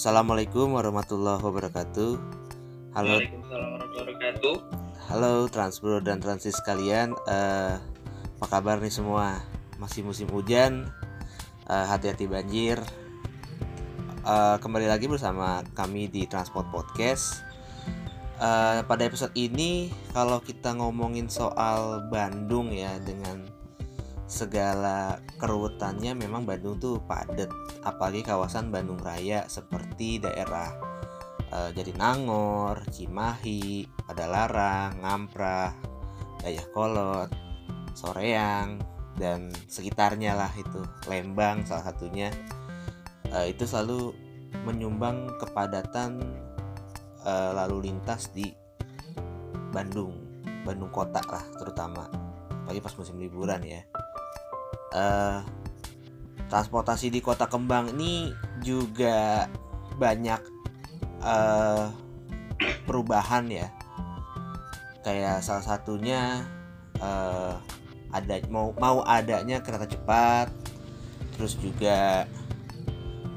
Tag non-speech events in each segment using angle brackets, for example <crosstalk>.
Assalamualaikum warahmatullahi wabarakatuh. Halo, Waalaikumsalam warahmatullahi wabarakatuh. halo Transbro dan Transis kalian. Eh, apa kabar nih semua? Masih musim hujan. Eh, hati-hati banjir. Eh, kembali lagi bersama kami di Transport Podcast. Eh, pada episode ini, kalau kita ngomongin soal Bandung ya, dengan segala keruwetannya, memang Bandung tuh padat. Apalagi kawasan Bandung Raya seperti daerah eh, Jatinangor, Cimahi, Padalarang, Ngamprah, Dayakolot, Soreang dan sekitarnya lah itu Lembang salah satunya Eh, itu selalu menyumbang kepadatan eh, lalu lintas di Bandung, Bandung kota lah terutama apalagi pas musim liburan ya. Eh, transportasi di kota Kembang ini juga banyak eh perubahan ya. Kayak salah satunya eh ada mau mau adanya kereta cepat terus juga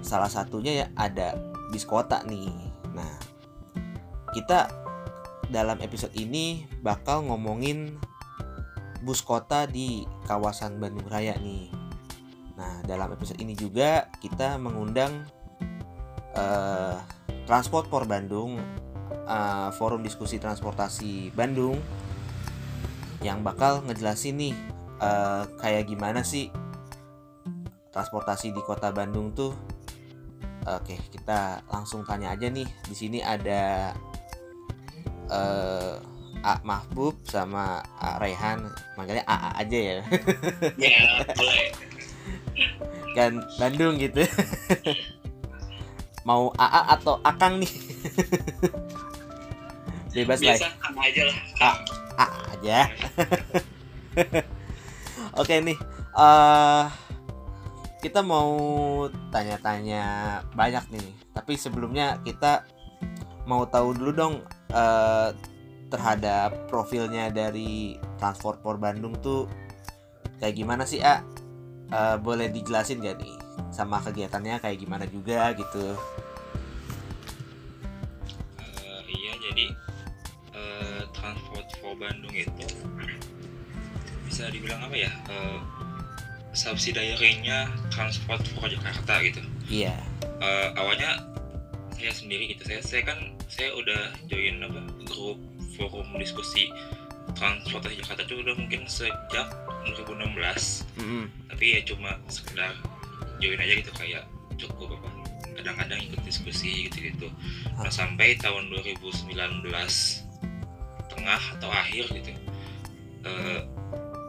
salah satunya ya ada bis kota nih. Nah kita dalam episode ini bakal ngomongin bus kota di kawasan Bandung Raya nih nah dalam episode ini juga kita mengundang eh Transport for Bandung, uh, forum diskusi transportasi Bandung, yang bakal ngejelasin nih uh, kayak gimana sih transportasi di kota Bandung tuh. Oke, kita langsung tanya aja nih. Di sini ada uh, A Mahbub sama A Rehan, makanya AA aja ya. Ya, boleh. kan Bandung gitu. Mau AA atau Akang nih? Bebas lah. Biasa aja lah. Ah. A aja. Oke nih, eh kita mau tanya-tanya banyak nih. Tapi sebelumnya kita mau tahu dulu dong eh terhadap profilnya dari Transport for Bandung tuh kayak gimana sih, A? Eh, boleh dijelasin gak nih sama kegiatannya kayak gimana juga gitu? Eh, iya, jadi eh, Transport for Bandung itu bisa dibilang apa ya? Eh, subsidiary-nya Transport for Jakarta gitu. Iya. Eh, awalnya saya sendiri gitu. Saya saya kan saya udah join apa grup forum diskusi transportasi Jakarta itu udah mungkin sejak 2016 Mm-mm. tapi ya cuma sekedar join aja gitu kayak cukup apa kadang-kadang ikut diskusi gitu-gitu nah sampai tahun 2019 tengah atau akhir gitu eh,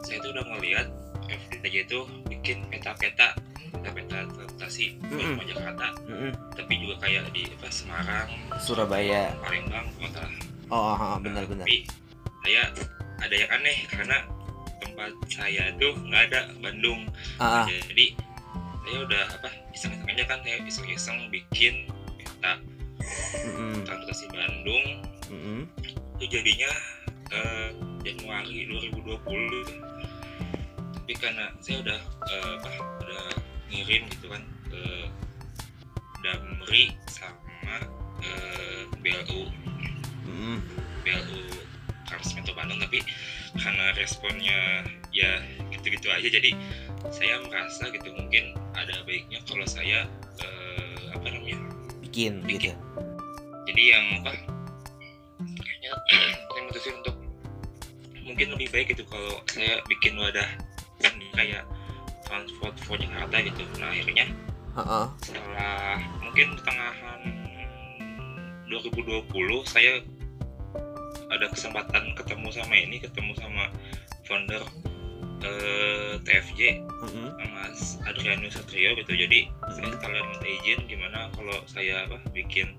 saya tuh udah ngeliat FDJ itu bikin peta-peta peta-peta transportasi mm Jakarta Mm-mm. tapi juga kayak di apa, Semarang Surabaya. Palembang kota Oh, oh, oh, benar-benar. tapi saya ada yang aneh karena tempat saya tuh nggak ada Bandung Ah, ah. jadi saya udah apa iseng-iseng aja kan saya iseng-iseng bikin peta Mm-mm. transportasi Bandung Mm-mm. itu jadinya eh, Januari 2020 tapi karena saya udah eh, apa udah ngirim gitu kan ke Damri sama eh, BLU Mm-mm. BLU Transmetro Bandung tapi karena responnya ya gitu-gitu aja jadi saya merasa gitu mungkin ada baiknya kalau saya eh, apa namanya bikin gitu. Bikin. jadi yang apa kayaknya <clears throat> saya mutusin untuk mungkin lebih baik gitu kalau saya bikin wadah kayak transport for Jakarta gitu nah akhirnya Heeh. setelah mungkin pertengahan 2020 saya ada kesempatan ketemu sama ini ketemu sama founder eh, TFJ Mm-mm. Mas Adrianus Satrio gitu jadi saya sekalian minta izin gimana kalau saya apa bikin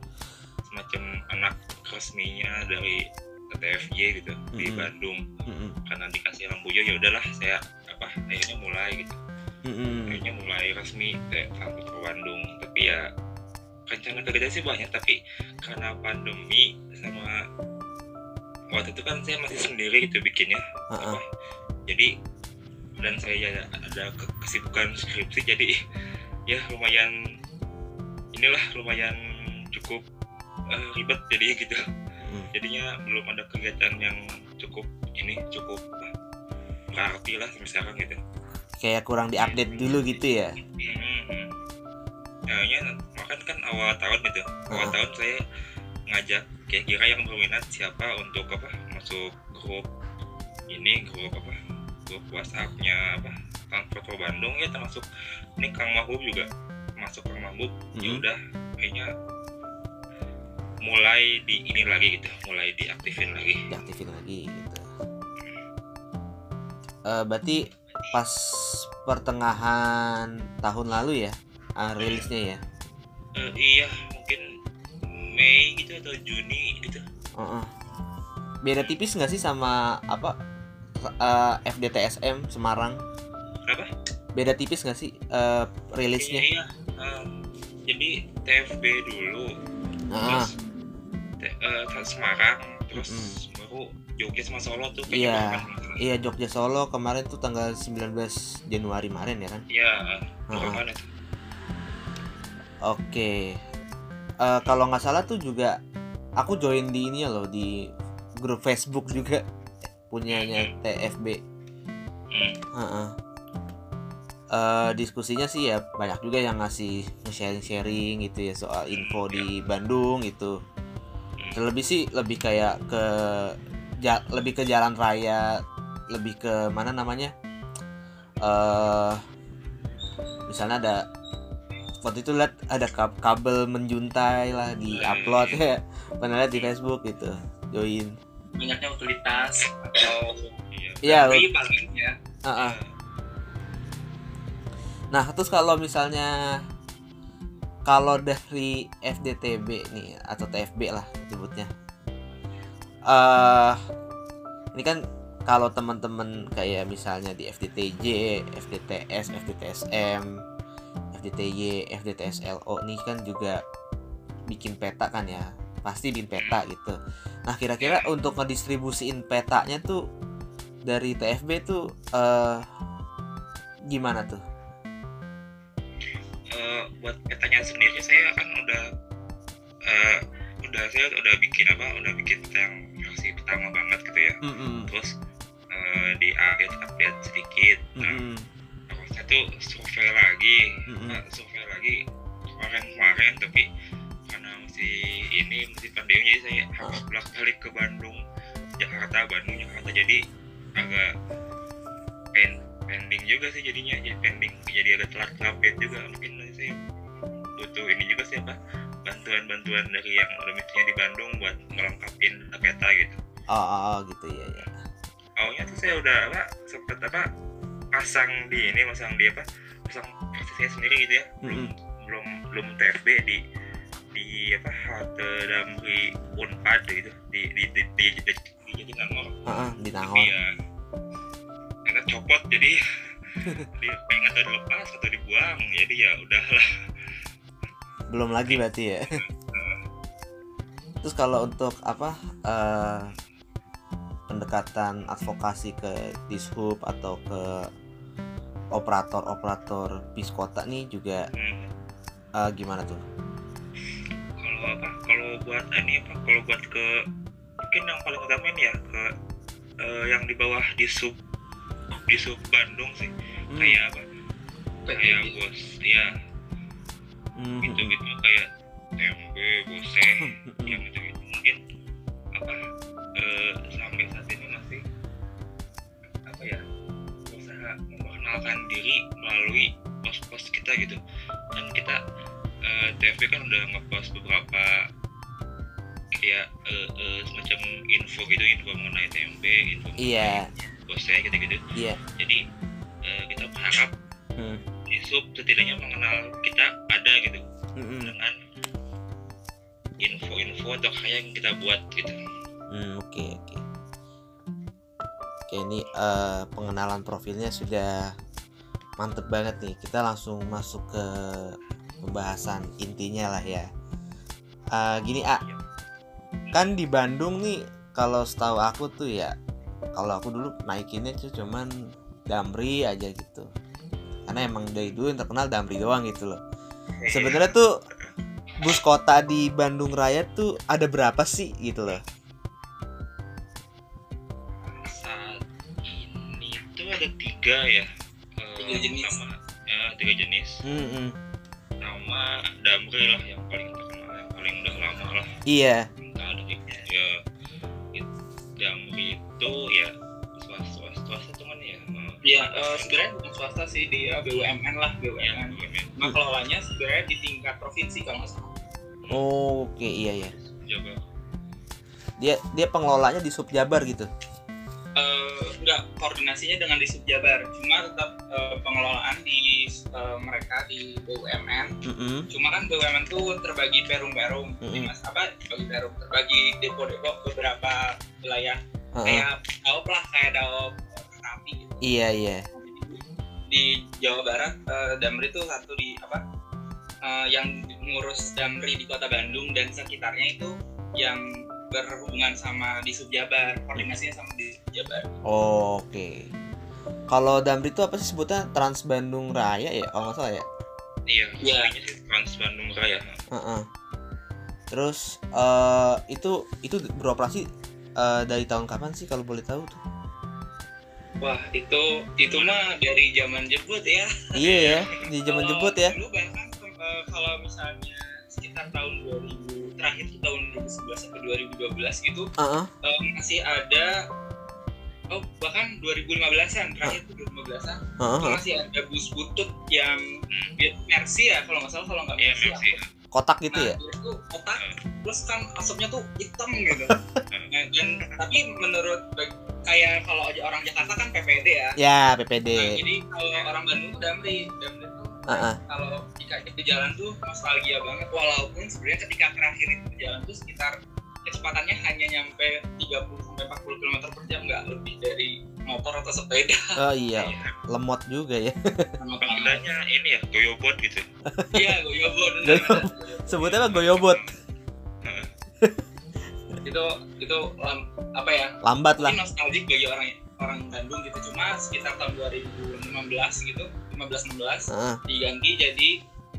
semacam anak resminya dari TFJ gitu di Mhm. Bandung Mm-mm. karena dikasih lampu hijau ya udahlah saya apa akhirnya mulai gitu Mm-mm. akhirnya mulai resmi kayak ke Bandung tapi ya rencana kerja sih banyak tapi karena pandemi sama waktu itu kan saya masih sendiri gitu bikinnya Heeh. apa jadi dan saya ya ada ke- kesibukan skripsi jadi <laughs> ya lumayan inilah lumayan cukup eh, ribet jadinya gitu Hmm. jadinya belum ada kegiatan yang cukup ini cukup berarti lah sekarang gitu kayak kurang diupdate dulu gitu ya Hmm. Kayaknya makan kan awal tahun gitu. Awal Ah. tahun saya ngajak kira-kira yang berminat siapa untuk apa masuk grup ini grup apa grup WhatsAppnya apa Kang Foto Bandung ya termasuk ini Kang Mahbub juga. Masuk Kang Mahbub ya Mhm. udah kayaknya mulai di ini lagi gitu mulai diaktifin lagi. Diaktifin lagi gitu. Eh, berarti pas pertengahan tahun lalu ya ah, rilisnya ya? Eh, iya Mei gitu atau Juni gitu Heeh. beda tipis nggak sih sama apa eh, FDTSM Semarang apa beda tipis nggak sih eh, rilisnya Iya, em, jadi TFB dulu, terus te- eh, terus Semarang, terus Mm-mm. baru Jogja sama Solo tuh Iya. kayaknya barengan. iya Jogja Solo kemarin tuh tanggal 19 Januari kemarin ya kan Iya, Heeh. barengan itu. Oke. Eh, kalau nggak salah tuh juga aku join di ini ya loh di grup Facebook juga punyanya TFB. Hmm. Heeh. Eh, diskusinya sih ya banyak juga yang ngasih sharing-sharing gitu ya soal info di Bandung gitu. Terlebih sih lebih kayak ke ja- lebih ke jalan raya, lebih ke mana namanya? eh misalnya ada waktu itu lihat ada kab- kabel menjuntai lah di upload <laughs> ya pernah lihat di Facebook gitu join banyaknya utilitas atau Iya. iya paling ya Heeh. Nah, terus kalau misalnya kalau dari FDTB nih atau TFB lah sebutnya. eh ini kan kalau teman-teman kayak misalnya di FDTJ, FDTS, FDTSM, FDTY, FDTSLO nih kan juga bikin peta kan ya. Pasti bikin peta gitu. Nah, kira-kira untuk ngedistribusiin petanya tuh dari TFB tuh eh gimana tuh? Eh, buat petanya sendiri saya kan udah eh, udah saya udah bikin apa udah bikin peta yang versi pertama banget gitu ya Mm-mm. terus eh, di update update sedikit nah Mm-mm. harusnya tuh survei lagi. Nah, survei lagi. Kemarin-kemarin tapi karena masih ini masih pandemi jadi saya harus bolak balik ke Bandung. Jakarta Bandung Jakarta. Jadi agak pen- pending juga sih jadinya. Jadi pending. Jadi agak telat update juga. Mungkin saya butuh ini juga sih apa bantuan-bantuan dari yang domisilinya di Bandung buat melengkapin peta gitu. Oh, oh, oh, gitu. Ya ya. awalnya tuh saya udah apa sempet apa pasang di ini pasang di apa pasang saya sendiri gitu ya belum belum belum TFB di di apa halte Damri Unpad gitu di di di di, di, di, di Jatinangor Heeh, di Nangor. ya karena copot jadi di pengen atau dilepas atau dibuang jadi ya udahlah Belum lagi berarti ya. Terus kalau untuk apa eh pendekatan advokasi ke dishub atau ke operator-operator bis kota nih juga Hmm. eh, gimana tuh? kalau apa? Kalau buat ini apa? Kalau buat ke mungkin yang paling utama ini ya ke eh, yang di bawah di sub di sub Bandung sih. Hmm, kayak apa? Kayak bos ya hmm, gitu gitu kayak TMB bose yang gitu gitu mungkin apa eh, sampai memperkenalkan diri melalui pos-pos kita gitu. Dan kita eh, TFB kan udah ngepost beberapa kayak eh, eh, semacam info gitu info mengenai TMB info Iya, bose gitu gitu iya. jadi eh, kita berharap Hmm, di sub setidaknya mengenal kita ada gitu. Hmm, dengan info-info atau kayak yang kita buat gitu. Hmm, oke oke. Oke ini eh, pengenalan profilnya sudah mantep banget nih. Kita langsung masuk ke pembahasan intinya lah ya. Eh, gini A, kan di Bandung nih kalau setahu aku tuh ya, kalau aku dulu naikinnya tuh cuman Damri aja gitu. Karena emang dari dulu yang terkenal Damri doang gitu loh. Sebenarnya tuh bus kota di Bandung Raya tuh ada berapa sih gitu loh ada tiga ya Eh, Tiga jenis. sama ya tiga jenis Mm-mm. nama Damri lah yang paling terkenal yang paling udah lama lah iya entah dari ya it- Damri itu ya swasta swasta, swasta ya eh, Ya, eh, sebenarnya bukan swasta sih dia BUMN lah ya BUMN. BUMN Nah, kelolanya sebenarnya di tingkat provinsi kalau nggak salah. Oh, oke iya ya dia dia pengelolanya di Subjabar gitu Eh, enggak koordinasinya dengan di Subjabar, cuma tetap eh, pengelolaan di eh, mereka di BUMN. Mm-mm. Cuma kan BUMN tuh terbagi perum-perum, Mm-mm. mas apa terbagi perum, terbagi depo-depo beberapa wilayah. Heeh. Kayak daop lah, kayak daop eh, kereta api gitu. iya iya di Jawa Barat eh, Damri itu satu di apa eh, yang ngurus Damri di kota Bandung dan sekitarnya itu yang berhubungan sama di Subjabar koordinasinya sama di Subjabar. Oh, oke. Kalau Damri itu apa sih sebutnya? Trans Bandung Raya ya kalau nggak salah ya? Iya Iya. Trans Bandung Raya. Heeh. terus eh itu itu beroperasi eh, dari tahun kapan sih kalau boleh tahu tuh? Wah itu itu mah dari zaman jebut ya. Iya ya di zaman jebut ya. dulu bahkan eh, kalau misalnya sekitar tahun 2000 terakhir 2011 sampai 2012 gitu Heeh. eh, masih ada oh bahkan 2015an terakhir tuh 2015an Heeh, itu heeh. masih ada bus butut yang ya, Mercy ya kalau nggak salah kalau nggak iya Mercy apa. kotak gitu Nah, ya? dia tuh kotak plus kan asapnya tuh hitam <laughs> gitu. Nah, dan tapi menurut kayak kalau aja orang Jakarta kan PPD ya. Ya nah, PPD jadi kalau orang Bandung tuh Damri Damri Heeh. kalau ketika itu jalan tuh nostalgia banget walaupun sebenarnya ketika terakhir itu jalan tuh sekitar kecepatannya hanya nyampe 30 sampai 40 km per jam nggak lebih dari motor atau sepeda. Oh iya. <laughs> Lemot juga ya. Sama panggilannya ini ya Goyobot gitu. Iya goyobot. <laughs> Goyobot. sebutnya apa? Goyobot. Itu itu lam- apa ya? Lambat lah. ini nostalgic bagi orang orang Bandung gitu. Cuma sekitar tahun 2015 gitu 15 16 Heeh, diganti jadi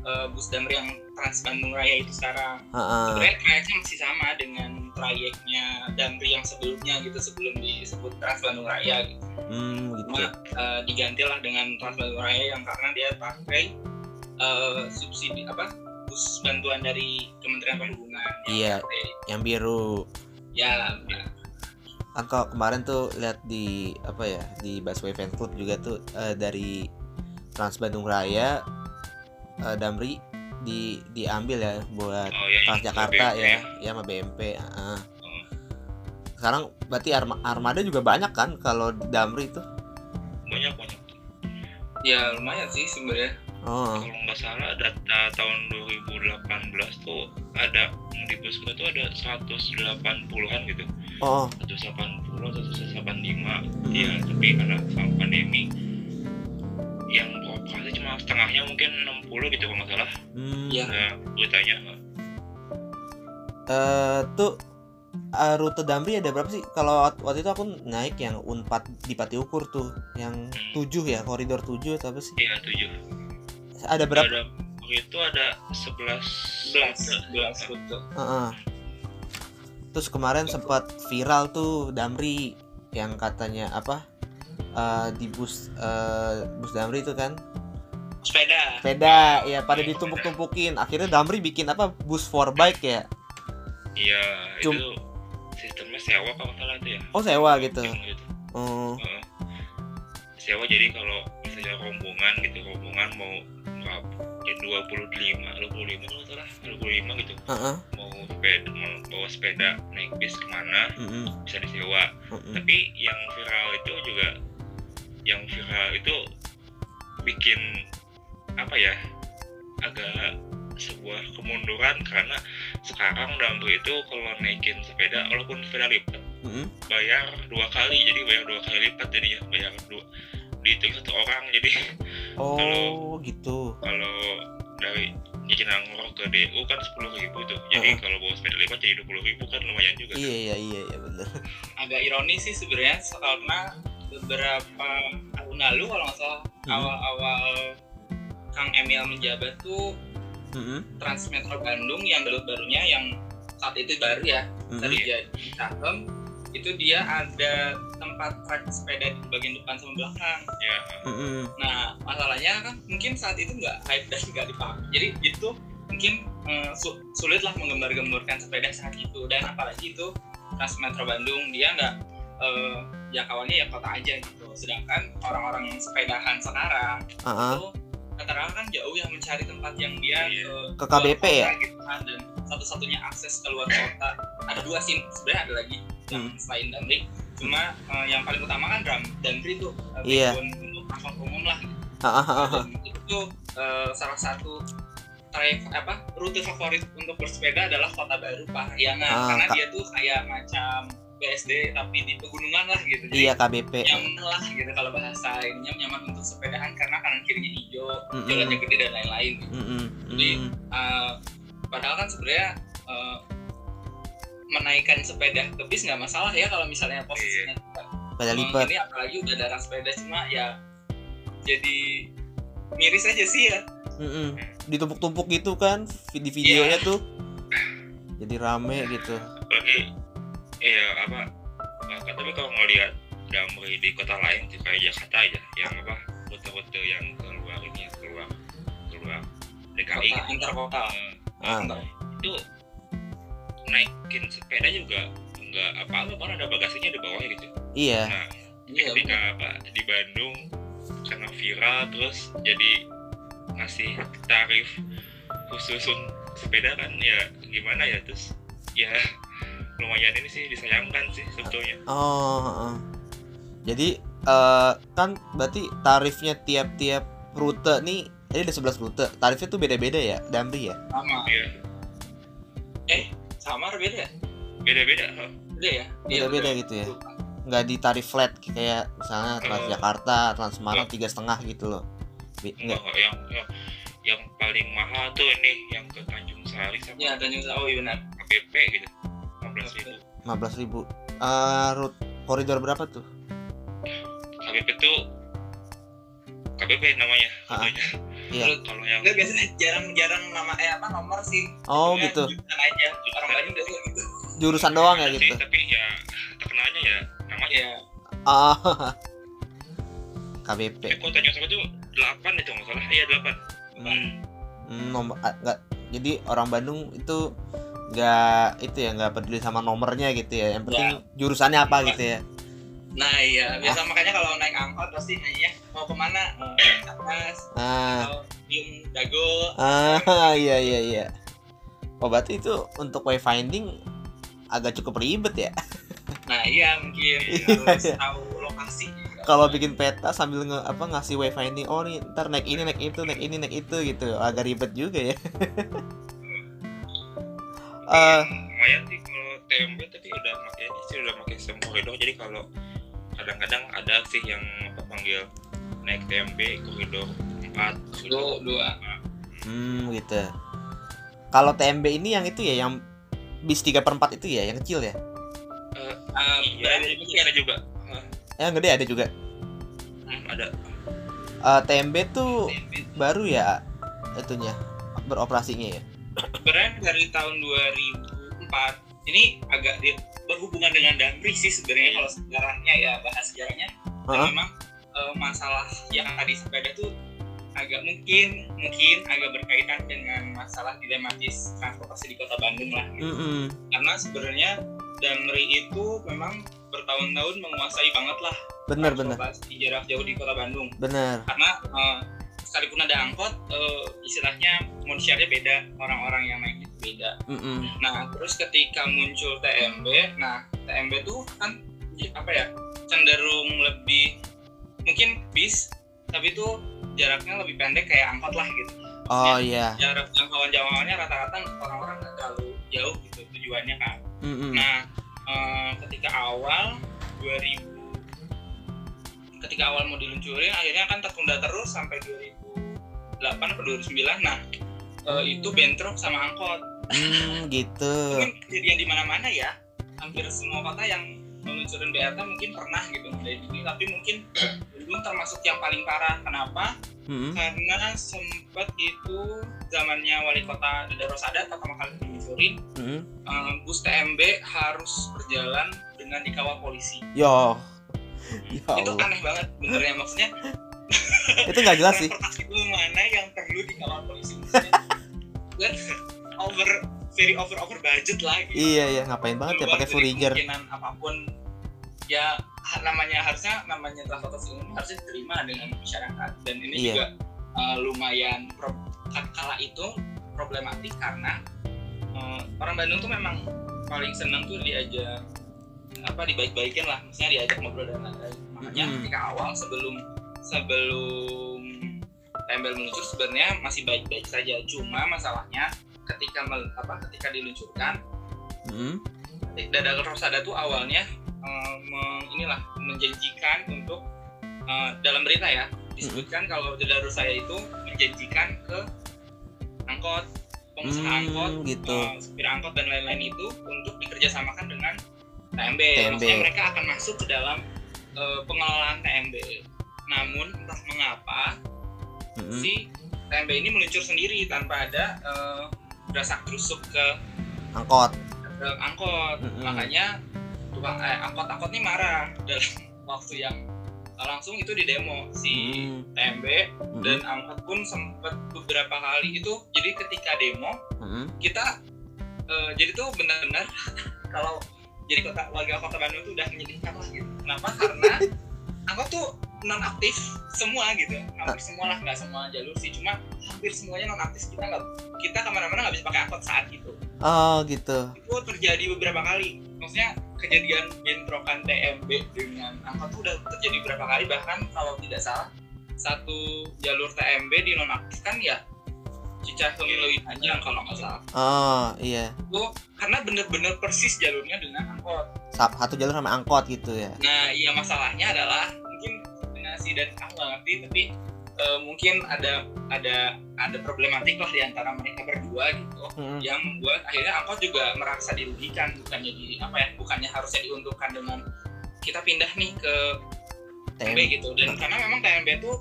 eh, bus Damri yang Trans Bandung Raya itu sekarang heeh. sebenarnya trayeknya masih sama dengan trayeknya Damri yang sebelumnya gitu sebelum disebut Trans Bandung Raya gitu hmm gitu cuma eh, digantilah dengan Trans Bandung Raya yang karena dia pakai eh, subsidi apa bus bantuan dari Kementerian Perhubungan yang Iya. PT. yang biru ya kan kalau kemarin tuh lihat di apa ya di Busway Fan Club juga tuh eh, dari Trans Bandung Raya eh, Damri di diambil ya buat oh ya Transjakarta ya. Ya sama BMP heeh. sekarang berarti arma- armada juga banyak kan kalau Damri itu banyak banyak. Ya lumayan sih sebenarnya. Oh. Kalau nggak salah data tahun 2018 tuh ada di bus kita tuh ada 180-an gitu. Oh. 180 atau 185 iya tapi karena sama pandemi yang beroperasi cuma setengahnya mungkin 60 gitu kalau nggak salah. Hmm. Iya. nah, beritanya eh tuh eh, rute Damri ada berapa sih? Kalau wak- waktu itu aku naik yang Unpad di Pati Ukur tuh yang 7 ya koridor 7 atau apa sih? Iya 7 ada berapa? Ada itu ada 11 11 11 rute. Heeh. Terus kemarin sempat viral tuh Damri yang katanya apa eh, di bus eh, bus Damri itu kan sepeda. Sepeda ya pada ditumpuk-tumpukin. akhirnya Damri bikin apa bus for bike ya? Iya Cum- itu sistemnya sewa kalau salah itu ya. Oh sewa gitu? Gitu. oh. Heeh. sewa jadi kalau misalnya rombongan gitu rombongan mau ya 25 25 kalau nggak salah 25 gitu. Heeh. Mau sepeda mau bawa sepeda naik bis ke mana mm-mm, bisa disewa. Mm-mm. tapi yang viral itu juga yang viral itu bikin apa ya agak sebuah kemunduran karena sekarang Damri itu kalau naikin sepeda walaupun sepeda lipat Mm-mm. bayar dua kali jadi bayar dua kali lipat jadi ya bayar dua dihitung satu orang jadi <laughs> oh gitu kalau dari Jatinangor ke DU kan sepuluh ribu tuh jadi Heeh. kalau bawa sepeda lipat jadi dua puluh ribu kan lumayan juga iya iya iya iya bener <laughs> agak ironis sih sebenarnya karena beberapa tahun lalu kalau nggak salah Hmm. awal-awal Kang Emil menjabat tuh Mm-mm. Trans Metro Bandung yang baru-barunya yang saat itu baru ya Mm-mm. tadi jadi itu dia ada tempat trek sepeda di bagian depan sama belakang ya Mm-mm. nah masalahnya kan mungkin saat itu nggak hype dan nggak dipakai jadi itu mungkin eh, su- sulit lah menggembar-gemborkan sepeda saat itu dan apalagi itu Trans Metro Bandung dia nggak eh, jangkauannya ya kota aja gitu sedangkan orang-orang yang sepedahan sekarang Ah-ah. itu katakanlah kan jauh yang mencari tempat yang dia Iya. ke Ke KBP ya? gitu kan dan satu-satunya akses keluar kota ada dua sih sebenarnya ada lagi yang Hmm. selain Damri cuma eh, yang paling utama kan Dam Damri tuh eh, Iya. backbone untuk transport umum lah Ah, ah, ah, ah. dan itu eh, salah satu trayek apa rute favorit untuk bersepeda adalah Kota Baru Parahyangan Ah, karena dia tuh kayak macam BSD tapi di pegunungan lah gitu Iya KBP. nyaman lah gitu kalau bahasa ininya nyaman untuk sepedahan karena kanan kirinya hijau Mm-mm. jalannya gede dan lain-lain gitu. Mm-mm. Jadi. Uh, padahal kan sebenarnya uh, menaikkan sepeda ke bis nggak masalah ya kalau misalnya posisinya tidak. Pada lipat. ini apalagi udah darah sepeda cuma ya jadi miris aja sih ya Mm-mm. Ditumpuk-tumpuk gitu kan di videonya tuh. Jadi rame gitu. apalagi iya apa eh, tapi kalau ngelihat Damri di kota lain tuh kayak Jakarta aja yang apa rute-rute yang keluar ini keluar keluar DKI kota gitu. antar kota Eh, Ah. itu naikin sepeda juga nggak apa-apa malah ada bagasinya di bawah gitu Iya. nah iya ketika bener. apa di Bandung karena viral terus jadi ngasih tarif khusus sepeda kan ya gimana ya terus ya lumayan ini sih disayangkan sih sebetulnya Oh. heeh. Jadi eh kan berarti tarifnya tiap-tiap rute nih ini ada 11 rute. Tarifnya tuh beda-beda ya, Damri ya? sama ya eh sama atau beda ya beda-beda beda ya Iya, Beda-beda gitu ya. Nggak di tarif flat kayak misalnya Oh. Transjakarta, Trans Semarang tiga setengah gitu loh. Bi- enggak Enggak. kok yang, yang yang paling mahal tuh ini yang ke Tanjung Sari sama ya dan juga oh iya benar KBP gitu 15 ribu 15 ribu. Eh rute koridor berapa tuh? KBP tuh KBP namanya Ah, rutenya. Iya. Kalau yang Enggak biasanya jarang-jarang nama eh apa nomor sih. Oh Pokoknya gitu. jutaan aja. Orang Bandung biasanya gitu. Jurusan doang ya gitu. sih, tapi ya terkenalnya ya namanya Iya. <laughs> Ah. tapi KBP. kalau Tanjung Sari tuh 8 itu nggak salah iya 8 Hmm. Hmm, nomor ah, nggak jadi orang Bandung itu nggak itu ya nggak peduli sama nomornya gitu ya. Yang penting jurusannya apa gitu ya. Nah iya, biasa makanya kalau naik angkot pasti nanya mau ke mana? Atas ah. atau Bium Dago. ah <laughs> iya iya iya. Oh berarti itu untuk wayfinding agak cukup ribet ya? <laughs> Nah iya mungkin. Iya, harus iya. tahu lokasi. kalau bikin peta sambil nge, apa ngasih wayfinding oh nih ntar naik ini naik itu naik ini naik itu gitu. Agak ribet juga ya <laughs> Eh, lumayan sih kalau TMB tapi udah pakai ini sih udah pakai sistem koridor jadi kalau kadang-kadang ada sih yang apa panggil naik TMB koridor 4 Dua, dua. hmm gitu. Kalau TMB ini yang itu ya yang bis 3 per 4 itu ya yang kecil ya? Ah, iya di mungkin ada juga. Ah, yang gede ada juga? Hmm, ada. Eh, TMB tuh. baru ya itunya beroperasinya ya Sebenarnya dari tahun 2004 ini agak di- berhubungan dengan Damri sih sebenarnya kalau sejarahnya ya bahas sejarahnya dan Heeh. memang eh, masalah yang tadi sepeda tuh agak mungkin mungkin agak berkaitan dengan masalah dilematis transportasi di kota Bandung lah gitu. Mm-mm. karena sebenarnya Damri itu memang bertahun-tahun menguasai banget lah bener bener transportasi jarak jauh di kota Bandung bener karena eh, sekalipun ada angkot eh, istilahnya manusianya beda orang-orang yang naik itu beda Mm-mm. Nah, terus ketika muncul TMB, nah TMB tuh kan apa ya cenderung lebih mungkin bis, tapi itu jaraknya lebih pendek kayak angkot lah gitu. oh iya Jarak jangkauan jangkauannya rata-rata orang-orang nggak terlalu jauh gitu tujuannya kan. Mm-mm. Nah, eh, ketika awal 2000 ketika awal mau diluncurin akhirnya kan tertunda terus sampai 2008 atau 2009. Nah, eh, itu bentrok sama angkot Hmm, gitu mungkin kejadian di mana-mana ya hampir semua kota yang meluncurin BRT mungkin pernah gitu dari dulu tapi mungkin belum termasuk yang paling parah kenapa Mm-mm. karena sempat itu zamannya wali kota Dada Rosada pertama kali diluncurkan Mm-mm. eh, bus TMB harus berjalan dengan dikawal polisi Yo. Ya itu Allah. aneh banget benernya maksudnya <laughs> Itu nggak jelas sih. transportasi umum mana yang perlu dikawal polisi dan <laughs> over very over over budget lah gitu. Iya iya ngapain banget ya Keluar pakai dari Fourier. kemungkinan apa pun ya namanya harusnya namanya transportasi umum harusnya diterima dengan masyarakat dan ini Iya. juga uh, lumayan pro- ka- kala itu problematik karena uh, orang Bandung tuh memang paling seneng tuh diajak apa dibaik-baikin lah maksudnya diajak ngobrol dan lain-lain makanya Mm-mm. ketika awal sebelum sebelum tembel meluncur sebenarnya masih baik-baik saja cuma masalahnya ketika mel- apa ketika diluncurkan Mm-mm. Dada Rosada tuh awalnya meng- inilah menjanjikan untuk eh, dalam berita ya disebutkan kalau Dada Rosada itu menjanjikan ke angkot pengusaha Hmm, angkot gitu. eh, supir angkot dan lain-lain itu untuk dikerjasamakan dengan TMB. TMB. Maksudnya mereka akan masuk ke dalam eh, pengelolaan TMB. Namun entah mengapa Mm-mm. si TMB ini meluncur sendiri tanpa ada eh, berasak kerusuk ke Angkot. ke angkot Mm-mm. makanya tukang eh, angkot-angkot ini marah <laughs> dalam waktu yang langsung itu di demo si Mm-mm. TMB Mm-mm. dan angkot pun sempat beberapa kali itu jadi ketika demo Mm-mm. kita eh, jadi tuh benar-benar <laughs> kalau jadi kota warga kota Bandung tuh udah menyedihkan lah gitu. Kenapa? Karena <laughs> angkot tuh non aktif semua gitu hampir semua lah nggak semua jalur sih. Cuma hampir semuanya non aktif kita nggak kita ke mana-mana nggak bisa pakai angkot saat itu. Oh gitu. itu terjadi beberapa kali. Maksudnya kejadian bentrokan TMB dengan angkot tuh udah terjadi beberapa kali. Bahkan kalau tidak salah satu jalur TMB dinonaktifkan ya Cicahem Leuwih Panjang kalau nggak salah Oh iya. itu karena bener-bener persis jalurnya dengan angkot Sa- Satu jalur sama angkot gitu ya. nah iya masalahnya adalah mungkin koordinasi dan aku nggak ngerti tapi eh, mungkin ada ada ada problematik lah di antara mereka berdua gitu Mm-mm. yang membuat akhirnya angkot juga merasa dirugikan bukannya di apa ya bukannya harusnya diuntungkan dengan kita pindah nih ke TMB TM. gitu dan karena memang TMB itu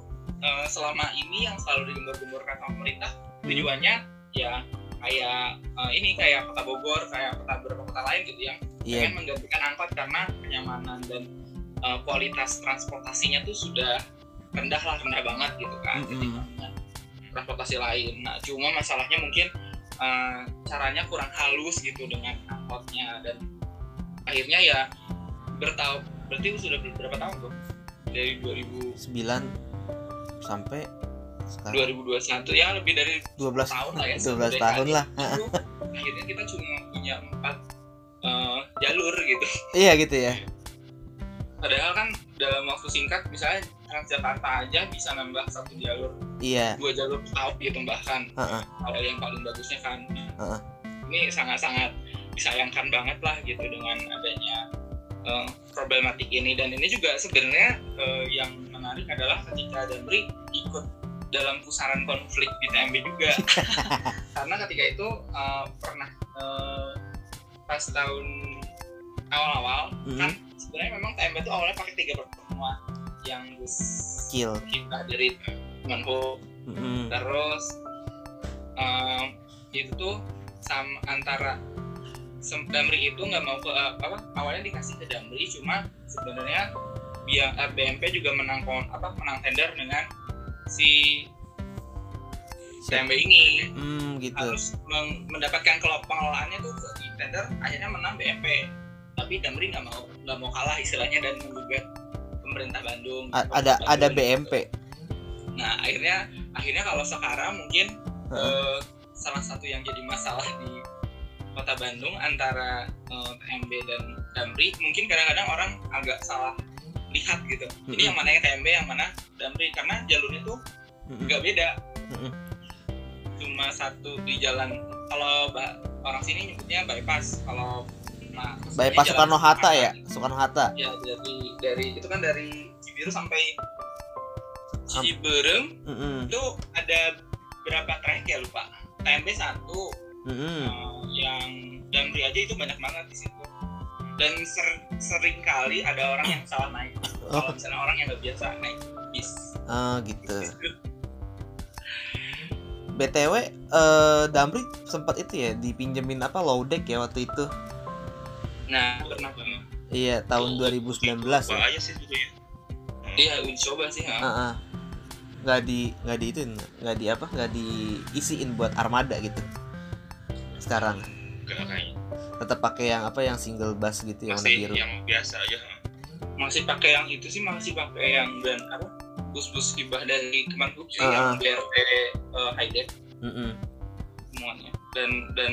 eh, selama ini yang selalu digembor-gemborkan sama pemerintah tujuannya ya kayak eh, ini kayak kota Bogor kayak kota beberapa kota lain gitu yang Iya. pengen menggantikan angkot karena kenyamanan dan eh, kualitas transportasinya tuh sudah rendah lah rendah banget gitu kan Mm-mm. ketimbang transportasi lain. Nah cuma masalahnya mungkin eh, caranya kurang halus gitu dengan angkotnya dan akhirnya ya bertahun berarti sudah berapa tahun tuh dari 2000 9 sampai sekarang 2021 ya lebih dari 12 tahun lah ya <laughs> 12 satu tahun dekade. lah. Itu akhirnya kita cuma punya empat eh, jalur gitu Iya gitu ya. padahal kan dalam waktu singkat misalnya Transjakarta aja bisa nambah satu jalur Iya. dua jalur tahun gitu bahkan Heeh. kalau yang paling bagusnya kan Heeh. ini sangat-sangat disayangkan banget lah gitu dengan adanya eh, problematik ini dan ini juga sebenarnya eh, yang menarik adalah ketika Damri ikut dalam pusaran konflik di TMB juga <laughs> karena ketika itu eh, pernah eh, pas tahun awal-awal Mhm. kan sebenarnya memang TMB itu awalnya pakai tiga pertemuan yang bus Kill. kita dari Menhub Mm-mm. terus em, itu tuh sama antara Damri itu nggak mau ke eh, apa awalnya dikasih ke Damri cuma sebenarnya biar BMP juga menang kon- apa menang tender dengan si. TMB ini Hmm gitu. harus mendapatkan pengelolaannya tuh di tender akhirnya menang BMP tapi Damri nggak mau nggak mau kalah istilahnya dan menggugat pemerintah Bandung A- ada ada Bandung. BMP. Nah akhirnya akhirnya kalau sekarang mungkin eh, salah satu yang jadi masalah di kota Bandung antara eh, TMB dan Damri mungkin kadang-kadang orang agak salah lihat gitu. Jadi Mm-mm. yang mana yang TMB yang mana Damri karena jalurnya tuh nggak beda. Mm-mm. Cuma satu di jalan kalau orang sini nyebutnya bypass kalau nah, Bypass Soekarno Hatta ya, gitu. Soekarno Hatta. Ya dari dari itu kan dari Cibiru sampai Sam- Ciberem Mm-mm. itu ada berapa trek ya lupa TMB satu Mm-mm. eh, yang Damri aja itu banyak banget di situ dan ser- sering kali ada orang yang salah naik Oh. kalau misalnya orang yang nggak biasa naik bis Oh gitu. itu btw eh Damri sempat itu ya dipinjemin apa low deck ya waktu itu nah pernah pernah iya tahun Tuh, 2019 itu ya sih dulu ya Hmm. iya uji coba sih ha. Heeh. nggak di nggak di itu nggak di apa nggak diisiin buat armada gitu sekarang Enggak kayaknya tetap pakai yang apa yang single bass gitu yang warna masih biru. yang biasa aja masih pakai yang itu sih masih pakai yang brand apa? Bus-bus hibah dari Kemenhub sih Ah. yang BRT uh, high deck Mm-mm. semuanya. Dan dan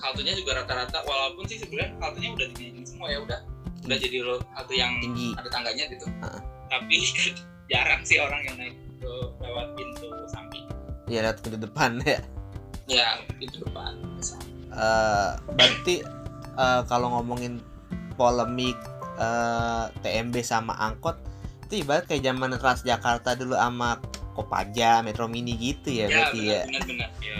haltenya juga rata-rata walaupun sih sebenarnya haltenya udah dinaikin semua ya udah. Udah jadi lo- halte yang tinggi. ada tangganya gitu. Ah. tapi <laughs> jarang sih orang yang naik ke lewat pintu samping. Ya lihat pintu depan <laughs> ya. Ya pintu depan Eh, berarti eh, kalau ngomongin polemik eh, TMB sama angkot itu ibarat kayak zaman Transjakarta dulu sama Kopaja, Metro Mini gitu ya, ya berarti ya. benar-benar ya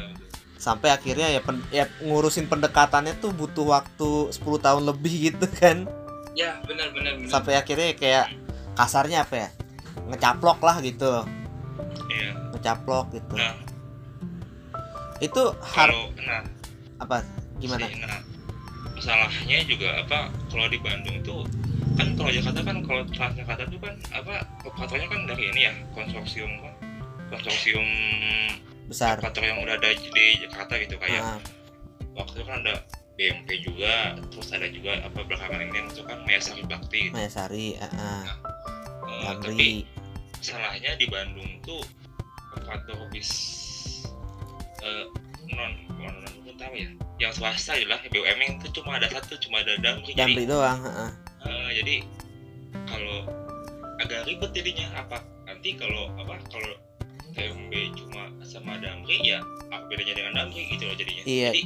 Sampai akhirnya ya, pen- ya ngurusin pendekatannya tuh butuh waktu 10 tahun lebih gitu kan. ya benar-benar benar. Sampai akhirnya kayak kasarnya apa ya? Ngecaplok lah gitu. iya Ngecaplok gitu. nah Itu har kalau nah apa gimana? nah masalahnya juga apa kalau di Bandung tuh kan kalau Jakarta kan kalau Transjakarta tuh kan apa operatornya kan dari ini ya konsorsium kan konsorsium Besar. operator yang udah ada di Jakarta gitu kayak Ah, waktu itu kan ada BMP juga terus ada juga apa belakangan ini yang masuk kan Mayasari Bakti gitu. Mayasari, ah, ah. Eh, Damri. tapi salahnya di Bandung tuh operator bis eh, non non non non tahu ya yang swasta ya lah BUMN itu cuma ada satu cuma ada Damri jadi Damri doang, ah, ah. eh, jadi kalau agak ribet jadinya apa nanti kalau apa kalau TMB cuma sama Damri ya apa bedanya dengan Damri gitu loh jadinya Iya. jadi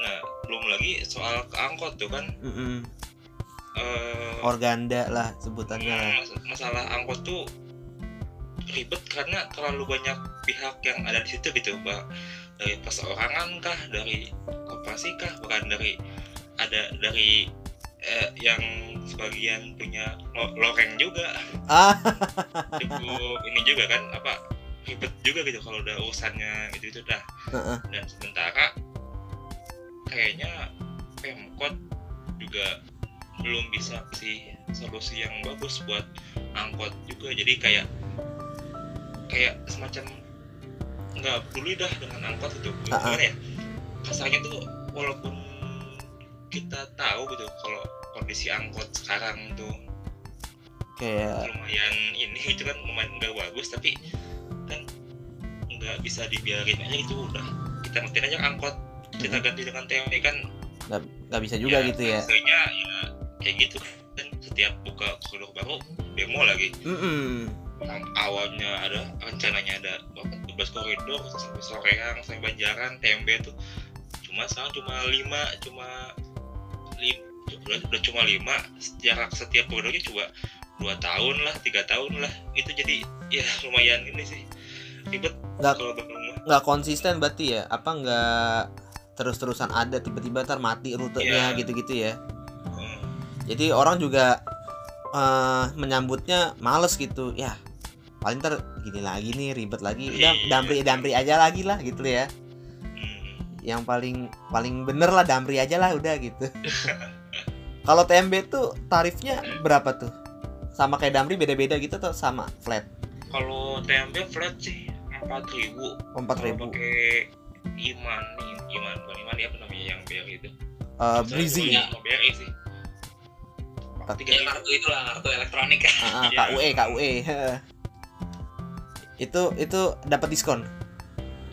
nah belum lagi soal keangkot tuh kan Mm-mm. eh, Organda lah sebutannya lah. mas- masalah angkot tuh ribet karena terlalu banyak pihak yang ada di situ gitu pak dari perseorangan kah dari koperasi kah bukan dari ada dari eh, yang sebagian punya lo- loreng juga. Ah, cukup ini juga kan apa ribet juga gitu kalau udah urusannya gitu itu dah. Heeh. dan sementara kayaknya pemkot juga belum bisa sih solusi yang bagus buat angkot juga. Jadi kayak kayak semacam nggak peduli dah dengan angkot itu ah. gimana ya kasarnya tuh walaupun kita tahu gitu kalau kondisi angkot sekarang tuh kayak lumayan ini <laughs> itu kan lumayan nggak bagus tapi kan nggak bisa dibiarin aja itu udah kita ngertiin aja angkot kita ganti dengan TMB kan nggak bisa juga gitu ya. hasilnya ya kayak gitu kan setiap buka koridor baru demo lagi Mm-mm. Yang awalnya ada rencananya ada berapa 12 koridor sampai Soreang sampai Banjaran TMB tuh cuma sekarang cuma lima cuma lim, udah, udah cuma lima jarak setiap koridornya coba dua tahun lah tiga tahun lah itu jadi ya <laughs> lumayan ini sih ribet Nggak- kalau Nggak konsisten berarti ya? Apa nggak terus-terusan ada tiba-tiba ntar mati rutenya Iya. gitu-gitu ya? Hmm. Jadi orang juga eh, menyambutnya males gitu ya. Paling ntar gini lagi nih ribet lagi. Udah Iya. dampri dampri aja lagi lah gitu ya. Hmm. Yang paling paling bener lah dampri aja lah udah gitu. <laughs> Kalau TMB tuh tarifnya berapa tuh? Sama kayak Damri beda-beda gitu atau sama flat? kalau TMB flat sih empat ribu Empat kalau ribu. pakai Iman Iman bukan Iman ya apa namanya yang BRI itu Eh, Breezy. Iya. Sama BRI sih tiga ya kartu itulah kartu elektronik <laughs> Iya. KUE KUE. <laughs> itu itu dapat diskon.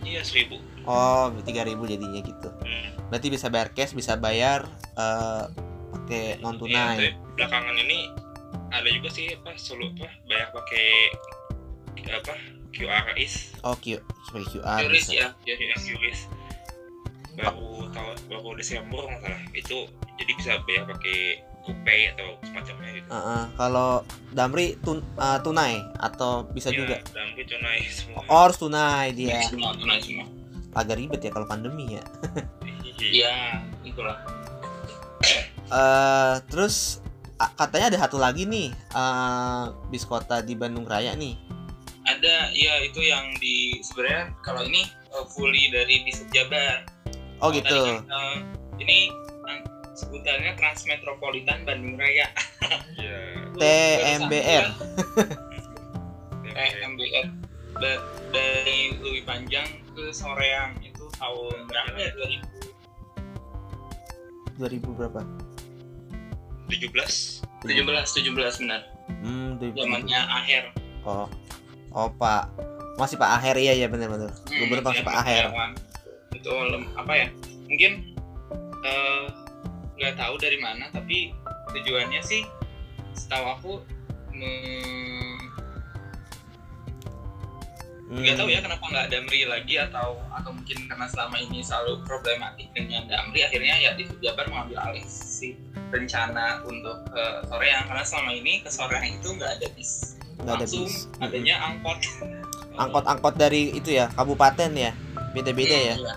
iya seribu Oh, 3000 jadinya gitu. hmm. Berarti bisa bayar cash, bisa bayar eh, pakai non Iya, tunai. tapi belakangan ini ada juga sih apa solo apa bayar pakai apa QR is Oh, Q sebagai QR. Juris bisa. ya jadi QRIS baru tahun baru Desember nggak salah itu jadi bisa bayar pakai GoPay atau semacamnya gitu Ah, ah. Kalau Damri tun ah, tunai atau bisa Ya, juga. gue tunai semua Oh, harus tunai dia. semua tunai semua Agak ribet ya kalau pandemi ya. Iya. iya itulah eh terus katanya ada satu lagi nih eh bis kota di Bandung Raya nih. ada ya itu yang di sebenarnya kalau ini uh, fully dari di Subjabar. oh Tadi gitu kan, uh, ini uh, sebutannya Transmetropolitan Bandung Raya. <laughs> Iya. TMBR TMBR Da- dari Lewi Panjang ke Soreang. Itu tahun berapa ya? 2000 2000 berapa? 17 17 17 benar. Hmm 2000. zamannya akhir. Oh. Oh pak. Masih pak Aher iya iya benar benar gubernur masih ya, pak Aher. Itu apa ya? Mungkin eh, nggak tahu dari mana tapi tujuannya sih setahu aku me- Hmm. nggak tahu ya kenapa nggak Damri lagi atau atau mungkin karena selama ini selalu problematik dengan Damri akhirnya ya di Jabar mengambil alih si rencana untuk ke Soreang karena selama ini ke Soreang itu nggak ada bis Nggak ada bis. adanya angkot angkot-angkot dari itu ya kabupaten ya beda-beda ya Iya.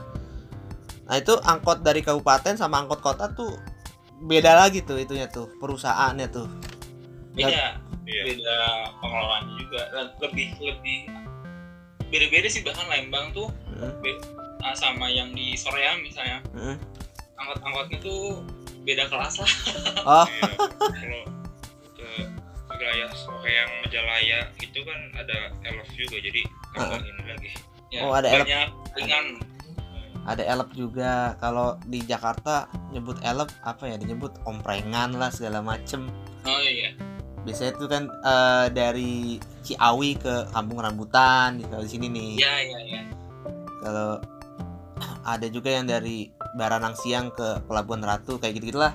nah itu angkot dari kabupaten sama angkot kota tuh beda lagi tuh itunya tuh perusahaannya tuh beda Iya. beda pengelolaannya juga Dan lebih lebih beda-beda sih bahkan Lembang tuh Hmm, ah, sama yang di Soreang misalnya hmm. angkot-angkotnya tuh beda kelas lah oh <laughs> Iya. Kalau ke wilayah Soreang Majalaya itu kan ada elf juga jadi tambahin lagi. ya, Oh, ada banyak ringan ada elep juga. Kalau di Jakarta nyebut elep apa ya? Disebut omprengan lah segala macem. Oh iya. Biasanya itu kan eh, dari Ciawi ke Kampung Rambutan di kalau di sini nih. Iya iya iya. Kalau ada juga yang dari Baranang Siang ke Pelabuhan Ratu kayak gitu gitulah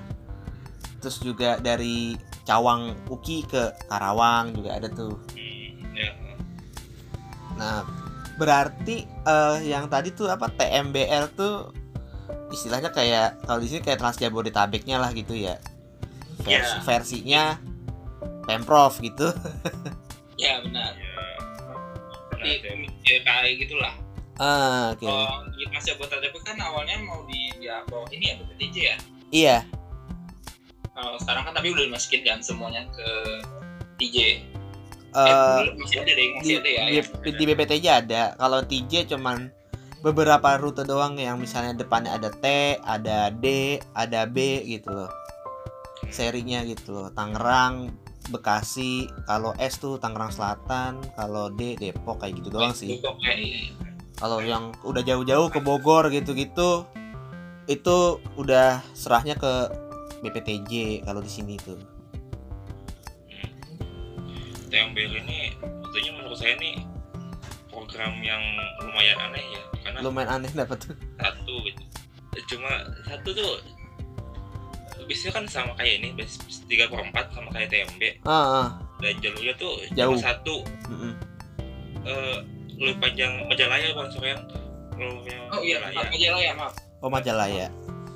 terus juga dari Cawang Uki ke Karawang juga ada tuh. Hmm, ya. nah berarti eh, yang tadi tuh apa TMBR tuh istilahnya kayak kalau di sini kayak Trans Jabodetabeknya lah gitu ya. Vers- Ya. versinya pemprov gitu. <laughs> Ya benar. Ya. kayak gitulah. Ah oke. Oh di Mas Jabodetabek kan awalnya mau di ya bawah ini ya BPTJ ya? Iya. Kalau sekarang kan tapi udah dimasukin kan semuanya ke TJ eh, eh, dulu masih ada deh masih di, ada ya di, di BPTJ ada. Kalau TJ cuman beberapa rute doang yang misalnya depannya ada T ada D ada B gitu loh. Serinya gitu loh. Tangerang Bekasi kalau S tuh Tangerang Selatan kalau D Depok kayak gitu doang sih. kayak iya. kalau yang udah jauh-jauh ke Bogor gitu-gitu itu udah serahnya ke BPTJ kalau di sini tuh TMBR ini tentunya menurut saya ini program yang lumayan aneh ya karena lumayan aneh dapat tuh? Satu gitu. Cuma satu tuh biasanya kan sama kayak ini bis tiga per empat sama kayak TMB ah, ah. dan jalurnya tuh Jauh. cuma satu. Mm-mm. eh lebih panjang Majalaya bukan Soreang kalau yang oh iya Majalaya? Maaf aja lah ya maaf. Oh Majalaya.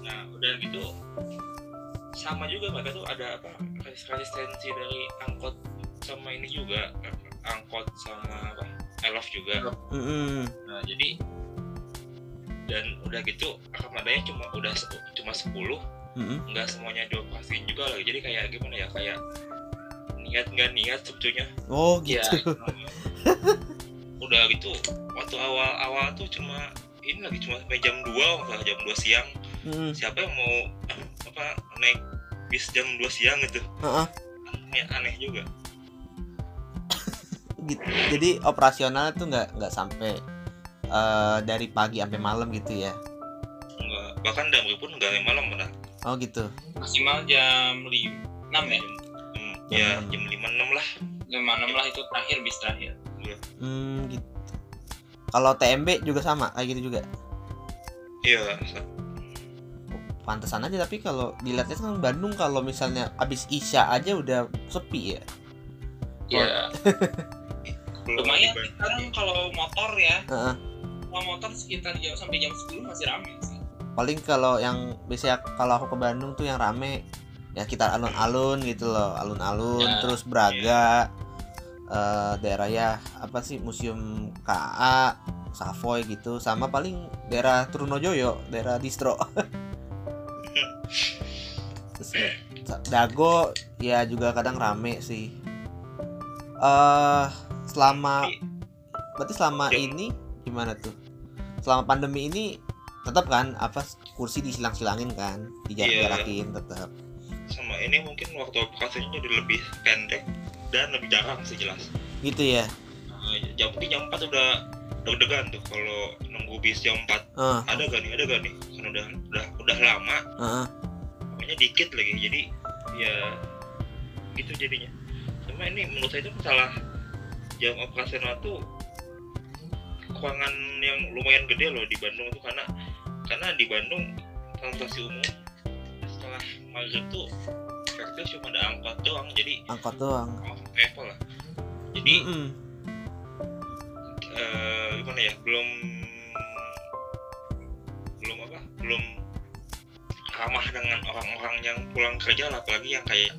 Nah udah gitu sama juga mereka tuh ada apa res- resistensi dari angkot sama ini juga angkot sama apa love juga Mm-mm. nah jadi dan udah gitu armadanya cuma udah cuma 10 Mm-mm. nggak semuanya dioperasiin juga lagi jadi kayak gimana ya kayak niat nggak niat sebetulnya oh Iya. gitu <laughs> udah gitu waktu awal-awal tuh cuma ini lagi cuma sampai jam 2 nggak jam 2 siang Mm-mm. siapa yang mau apa naik bis jam 2 siang gitu Heeh. aneh, aneh juga gitu. Jadi operasional tuh nggak nggak sampai eh, dari pagi sampai malam gitu ya. Nggak, bahkan damri pun nggak yang malam benar Oh gitu. maksimal jam 5 6 ya hmm, Jam ya enam. jam 5 6 lah jam 6 lah itu terakhir bis terakhir Hmm, gitu. Kalau TMB juga sama kayak gitu juga. iya Pantesan aja tapi kalau dilihatnya kan Bandung kalau misalnya abis Isya aja udah sepi ya. Ya <laughs> belum lumayan sekarang kalau motor ya. Heeh. kalau motor sekitar jam sampai jam 10 masih rame sih. Paling kalau yang biasanya kalau aku ke Bandung tuh yang rame ya kita alun-alun gitu loh, alun-alun Ya. terus Braga eh, daerah ya apa sih museum KA Savoy gitu sama paling daerah Trunojoyo daerah distro. <laughs> Terus ya, Dago ya juga kadang rame sih eh selama berarti selama Ya. ini gimana tuh? Selama pandemi ini tetap kan apa kursi disilang-silangin kan dijarak-jarakin tetap sama ini mungkin waktu operasinya jadi lebih pendek dan lebih jarang sih jelas. Gitu ya? Eh, jam mungkin jam 4 udah deg-degan tuh kalau nunggu bis jam 4 Heeh, ada gak nih ada gak nih? Kan udah udah udah lama. Heeh. pokoknya dikit lagi jadi ya gitu jadinya cuma ini menurut saya itu masalah jam operasional tuh kekurangan yang lumayan gede loh di Bandung tuh karena karena di Bandung transportasi umum setelah maghrib tuh efektif cuma ada angkot doang jadi angkot doang oh, travel lah jadi Mm-mm. eh, gimana ya belum belum apa belum ramah dengan orang-orang yang pulang kerja lah apalagi yang kayak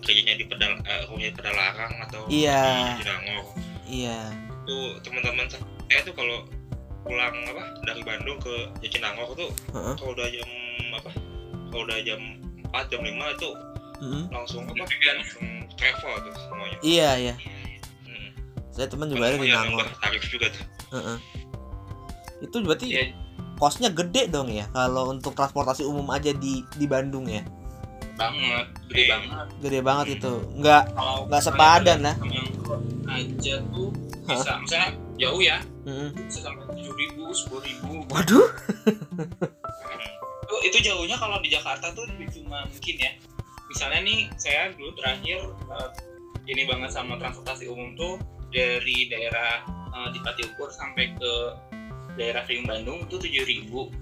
kerjanya di pedal eh, rumahnya pedalarang atau Iya. di Jatinangor iya tuh teman-teman saya tuh kalau pulang apa dari Bandung ke Jatinangor tuh Heeh. kalau udah jam apa kalau udah jam 4 jam 5 itu Mm-mm. langsung apa Signifikan. langsung travel tuh semuanya iya iya hmm. saya teman juga ada di Nangor tarif juga tuh Heeh. itu berarti Ya, kosnya gede dong ya kalau untuk transportasi umum aja di di Bandung ya banget, gede Iya. banget. gede banget itu nggak Kalau Nggak sepadan lah. Yang aja tuh bisa, misalnya jauh ya, bisa sampai tujuh ribu, sepuluh ribu. waduh Itu, itu jauhnya kalau di Jakarta tuh cuma mungkin ya. Misalnya nih, saya dulu terakhir eh, ini banget sama transportasi umum tuh dari daerah eh, di Pati Ukur sampai ke daerah Kriung Bandung itu tujuh ribu.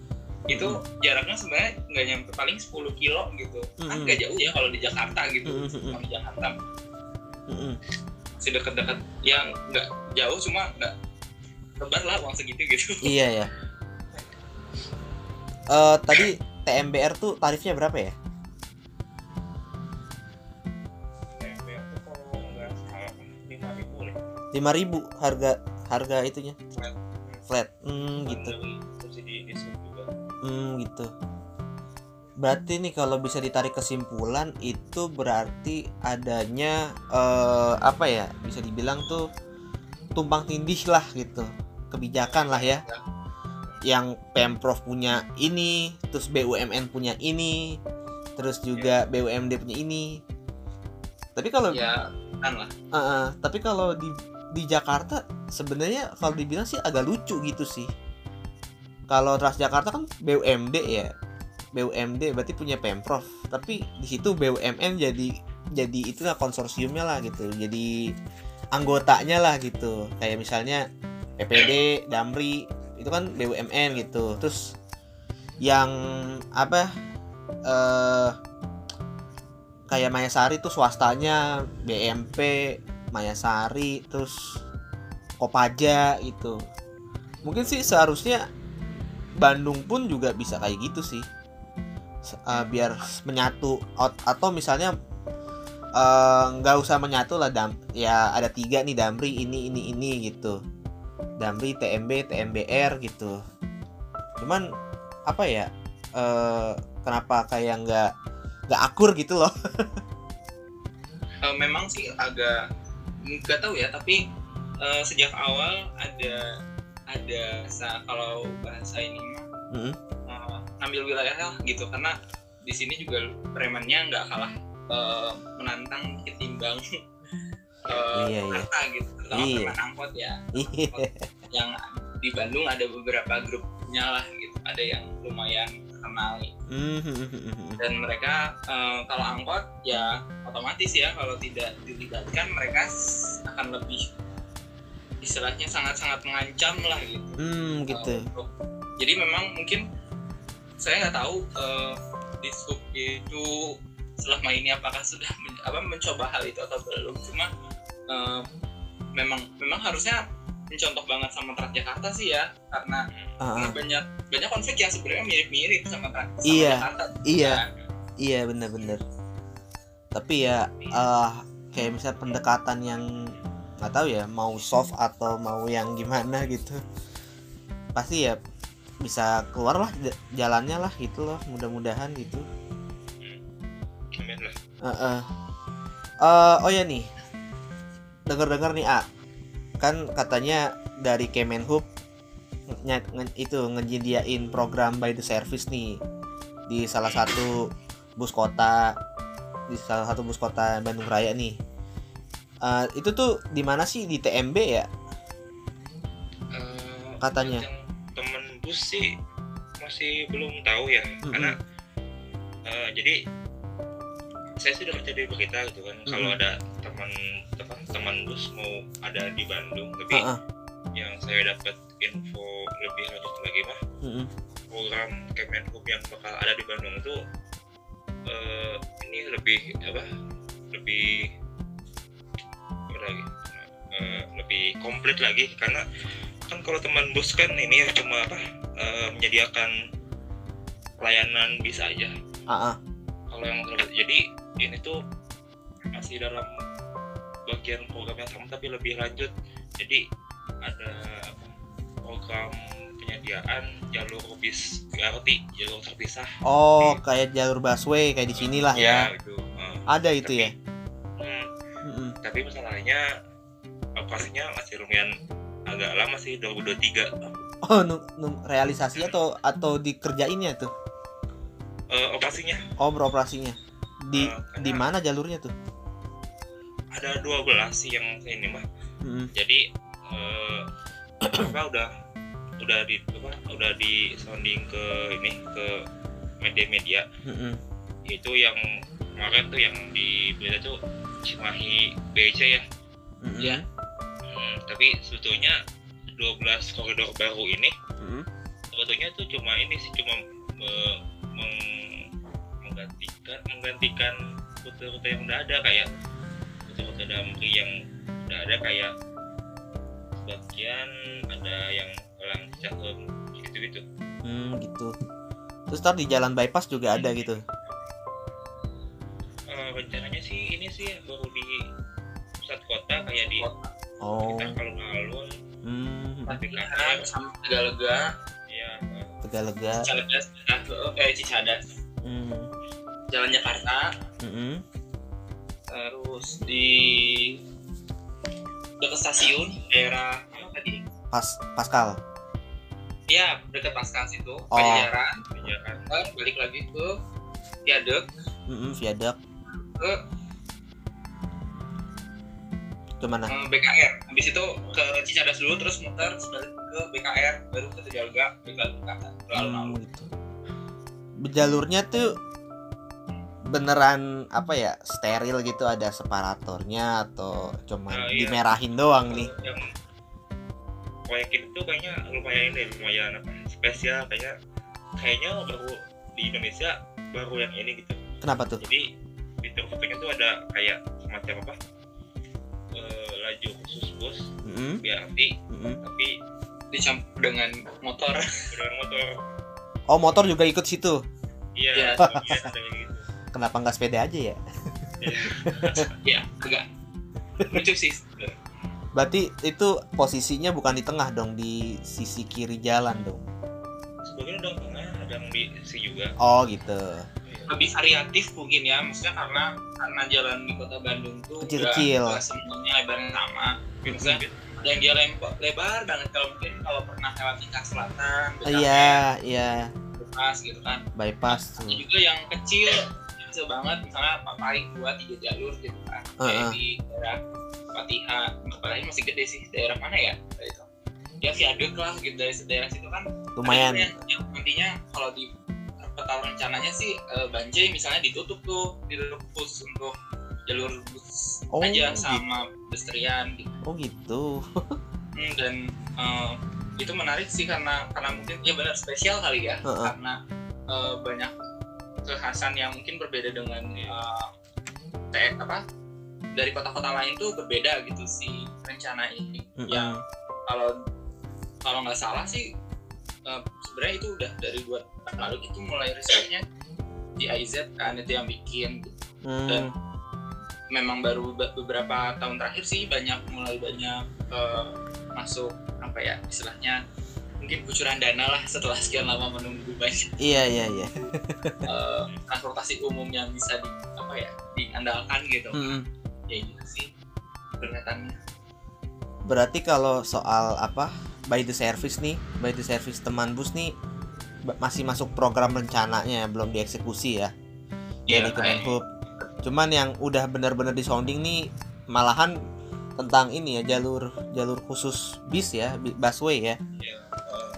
Itu jaraknya sebenarnya nggak nyampe paling 10 kilo gitu. Kan Mm-mm. nggak jauh ya kalau di Jakarta gitu. Mm-mm. Kalau di Jakarta Mm-mm. masih dekat-dekat yang nggak jauh cuma nggak lebar lah uang segitu gitu. iya ya Eh tadi TMBR tuh tarifnya berapa ya TMB itu kalau nggak salah lima ribu lah 5000 harga harga itunya Flat. flat hmm gitu hmm gitu. Berarti nih kalau bisa ditarik kesimpulan itu berarti adanya eh apa ya bisa dibilang tuh tumpang tindih lah gitu. Kebijakan lah ya. Yang pemprov punya ini terus BUMN punya ini terus juga BUMD punya ini. Tapi kalau ya kan lah. Uh, uh, tapi kalau di di Jakarta sebenarnya kalau dibilang sih agak lucu gitu sih. Kalau Transjakarta kan BUMD ya. BUMD berarti punya Pemprov, tapi di situ BUMN jadi jadi itulah konsorsiumnya lah gitu. Jadi anggotanya lah gitu. Kayak misalnya PPD, Damri itu kan BUMN gitu. Terus yang apa eh kayak Mayasari tuh swastanya BMP Mayasari terus Kopaja gitu mungkin sih seharusnya Bandung pun juga bisa kayak gitu sih. Eh, biar menyatu atau misalnya eh, nggak usah menyatu lah dam ya ada tiga nih Damri ini ini ini gitu. Damri TMB TMBR gitu. Cuman apa ya eh, kenapa kayak nggak nggak akur gitu loh. <laughs> Memang sih agak nggak tahu ya tapi eh, sejak awal ada ada kalau bahasa ini mah Mm-mm. eh, ngambil wilayah lah gitu karena di sini juga premannya nggak kalah eh, menantang ketimbang <laughs> eh, Iya, iya. Gitu terutama Iya. preman angkot ya Iya. yang di Bandung ada beberapa grupnya lah gitu ada yang lumayan terkenal Mhm. dan mereka eh, kalau angkot ya otomatis ya kalau tidak dilibatkan mereka akan lebih istilahnya sangat-sangat mengancam lah gitu. Hmm, gitu. eh, untuk- jadi memang mungkin saya nggak tahu eh, di scoop itu selama ini apakah sudah men- apa mencoba hal itu atau belum cuma eh, memang memang harusnya mencontoh banget sama Transjakarta sih ya karena Ah, karena ah. banyak banyak konflik yang sebenarnya mirip-mirip sama, sama Iya, Jakarta. iya. Nah, Iya bener-bener. Tapi ya eh kayak misalnya pendekatan yang nggak tahu ya mau soft atau mau yang gimana gitu. Pasti ya bisa keluar lah jalannya lah gitu loh mudah-mudahan gitu. Eh, eh. Eh, oh ya nih dengar-dengar nih A kan katanya dari Kemenhub nge- nge- itu ngejadiin program by the service nih di salah satu bus kota di salah satu bus kota Bandung Raya nih Eh, itu tuh di mana sih di TMB ya Eh, Katanya. temen bus sih masih belum tahu ya Mm-mm. karena eh, jadi saya sudah baca di berita gitu kan kalau Mm-mm. ada teman apa, teman bus mau ada di Bandung tapi Heeh. yang saya dapat info lebih lanjut lagi mah Mm-mm. program Kemenhub yang bakal ada di Bandung tuh eh, ini lebih apa lebih lagi Eh, lebih komplit lagi karena kan kalau teman bus kan ini ya cuma apa eh, menyediakan pelayanan bis aja Ah, ah. kalau yang jadi ini tuh masih dalam bagian program yang sama tapi lebih lanjut jadi ada program penyediaan jalur bis BRT jalur terpisah oh kayak jalur busway kayak di sinilah ya itu eh. ada itu Tapi- ya Hmm. Tapi masalahnya operasinya masih lumayan agak lama sih 2023 oh nu, nu- realisasi atau atau dikerjainnya tuh? Eh, operasinya. Oh beroperasinya. Di karena- di mana jalurnya tuh? Ada 12 sih yang ini mah Mm-mm. jadi eh, apa udah udah di apa udah di sounding ke ini ke media-media. Mm-mm. itu yang kemarin tuh yang di berita tuh Cimahi BC ya Mm-mm. Ya. Hmm, tapi sebetulnya 12 koridor baru ini Mm-mm. sebetulnya tuh cuma ini sih cuma eh, meng- menggantikan menggantikan rute-rute yang udah ada kayak rute-rute damri yang udah ada kayak sebagian ada yang pulang Cicahem gitu gitu Hmm, gitu terus ntar di jalan bypass juga ada gitu Eh, rencananya sih ini sih baru di pusat kota kayak di oh. sekitar alun-alun hmm, di Pilihan kantor sama Tegalega, ya Tegalega. Cicadas, eh Cicadas, hmm. Jalan Jakarta, Mm-mm. terus di dekat stasiun daerah mana tadi? pas Pascal. Ya dekat Pascal situ, Oh. Pajajaran, Pajajaran. kan balik lagi ke Viaduk Mm-mm, viaduct ke ke mana eh, BKR. Habis itu ke Cicadas dulu, terus muter ke BKR, baru ke Tegalega, Tegalega, ke alun-alun. Hmm, gitu. jalurnya tuh beneran apa ya steril gitu ada separatornya atau cuma Nah, iya. dimerahin doang nih yang proyek itu kayaknya lumayan ini lumayan apa spesial kayaknya kayaknya baru di Indonesia baru yang ini gitu kenapa tuh jadi di fotonya tuh ada kayak semacam apa? Eh, laju khusus bus. Mm-mm, BRT mm-mm. tapi Dicampur dengan motor. dengan motor. Oh motor juga ikut situ? Iya Iya. <laughs> iya, gitu. Kenapa nggak sepeda aja ya? Ya, <laughs> agak lucu sih. berarti itu posisinya bukan di tengah dong di sisi kiri jalan dong? Sebagian udah tengah ada yang di si juga. Oh gitu lebih variatif mungkin ya maksudnya karena karena jalan di kota Bandung tuh Kecil-kecil. nggak- nggak semuanya lebarnya sama. Maksudnya ada yang dia lebar, lebar banget kalau mungkin kalau pernah lewat tingkat selatan Oh, iya iya. Pas gitu kan. Bypass ada tuh. juga yang kecil kecil banget misalnya apa paling dua tiga jalur gitu kan. Heeh. kayak di daerah Patiha apalagi masih gede sih daerah mana ya? Itu. Ya viaduk lah gitu dari daerah situ kan. Lumayan. Yang, yang nantinya kalau di peta rencananya sih eh, Banjai misalnya ditutup tuh khusus untuk jalur bus Oh, aja gitu. sama pedestrian gitu. oh gitu <laughs> Hmm, dan eh, itu menarik sih karena karena mungkin ya benar spesial kali ya Heeh. karena eh, banyak kekhasan yang mungkin berbeda dengan eh, TX apa dari kota-kota lain tuh berbeda gitu si rencana ini Mm-mm. yang kalau kalau nggak salah sih eh, sebenarnya itu udah dari dua tahun lalu itu mulai risetnya di AIZ kan itu yang bikin. Gitu. Hmm, dan memang baru be- beberapa tahun terakhir sih banyak mulai banyak eh, masuk apa ya istilahnya mungkin kucuran dana lah setelah sekian lama menunggu banyak. Iya iya iya. <laughs> Eh, transportasi umum yang bisa di apa ya diandalkan gitu. Mm-mm. ya gitu sih pernyataannya Berarti kalau soal apa by the service nih by the service teman bus nih masih masuk program rencananya belum dieksekusi ya. Iya, dari Kemenhub. Cuman yang udah benar-benar di sounding nih malahan tentang ini ya jalur jalur khusus bis ya busway ya. Ya eh,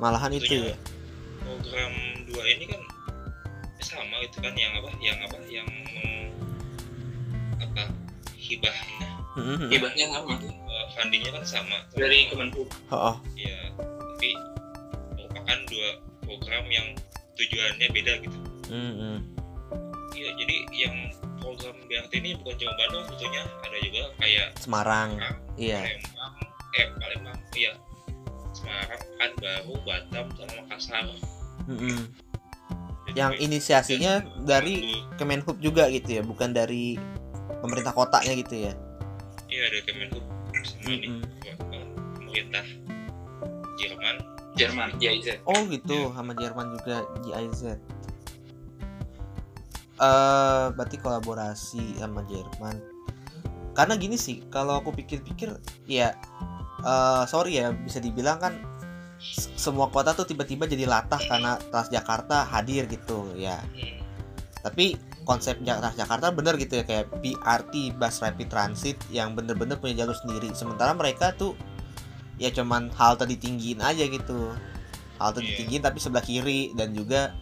malahan itu ya. program dua ini kan sama itu kan yang apa yang apa yang apa hibahnya. Mhm. Hibahnya sama. Eh, fundingnya kan sama. Dari Kemenhub. Oh, oh. ya tapi merupakan dua program yang tujuannya beda gitu Mhm. Iya, jadi yang program BRT ini bukan cuma Bandung sebetulnya, ada juga kayak Semarang Semarang, iya Palembang, eh Palembang, iya Semarang, Pekanbaru, Batam, sama Makassar. Mhm. Jadi yang inisiasinya dari Kemenhub juga gitu ya bukan dari pemerintah kotanya gitu ya Iya, ada Kemenhub sama ini Mhm. apa, pemerintah Jerman. Jerman, GIZ. Oh gitu, sama Jerman juga GIZ. Eh, berarti kolaborasi sama Jerman. Karena gini sih, kalau aku pikir-pikir, ya, eh sorry ya, bisa dibilang kan semua kota tuh tiba-tiba jadi latah karena Transjakarta hadir gitu, ya. Tapi konsep Jak- Transjakarta bener gitu ya kayak BRT Bus Rapid Transit yang bener-bener punya jalur sendiri. Sementara mereka tuh ya cuman halte ditinggiin aja gitu. Halte Iya. ditinggiin tapi sebelah kiri dan juga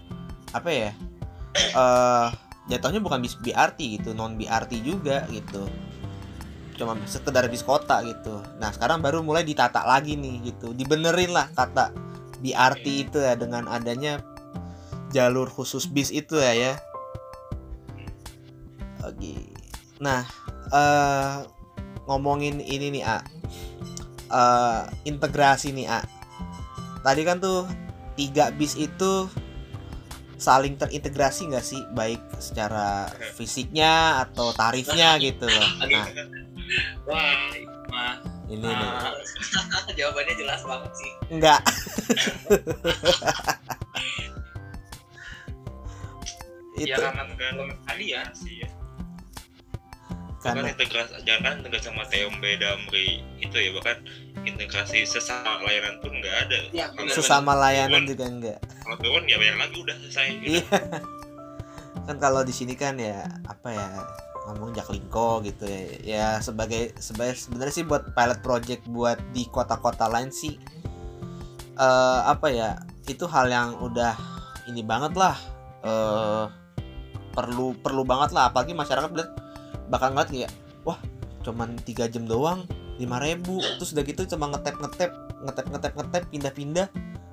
apa ya? eh jatuhnya bukan bis BRT gitu, non BRT juga gitu. Cuma sekedar bis kota gitu. Nah, sekarang baru mulai ditata lagi nih gitu. Dibenerin lah kata BRT itu ya dengan adanya jalur khusus bis itu ya ya. Oke. Nah, eh ngomongin ini nih, A. Eh, integrasi nih, A. Tadi kan tuh tiga bis itu saling terintegrasi nggak sih baik secara fisiknya atau tarifnya gitu loh. Nah, Wah, mah. ini nih. <laughs> Jawabannya jelas banget sih. Enggak. Ya <laughs> itu karena belum tadi ya. sih ya. Bahkan karena integrasi jangan integrasi sama TMB Damri itu ya bahkan integrasi sesama layanan pun nggak ada. Ya, Kalau sesama layanan turun- juga enggak. Kalau turun ya bayar lagi udah selesai. Gitu. Iya. <laughs> kan kalau di sini kan ya apa ya ngomong Jaklingko gitu ya. Ya sebagai sebagai sebenarnya sih buat pilot project buat di kota-kota lain sih eh apa ya itu hal yang udah ini banget lah eh perlu perlu banget lah apalagi masyarakat bakal ngeliat kayak wah cuman tiga jam doang 5000 terus udah gitu cuma ngetep ngetep ngetep ngetep ngetep pindah-pindah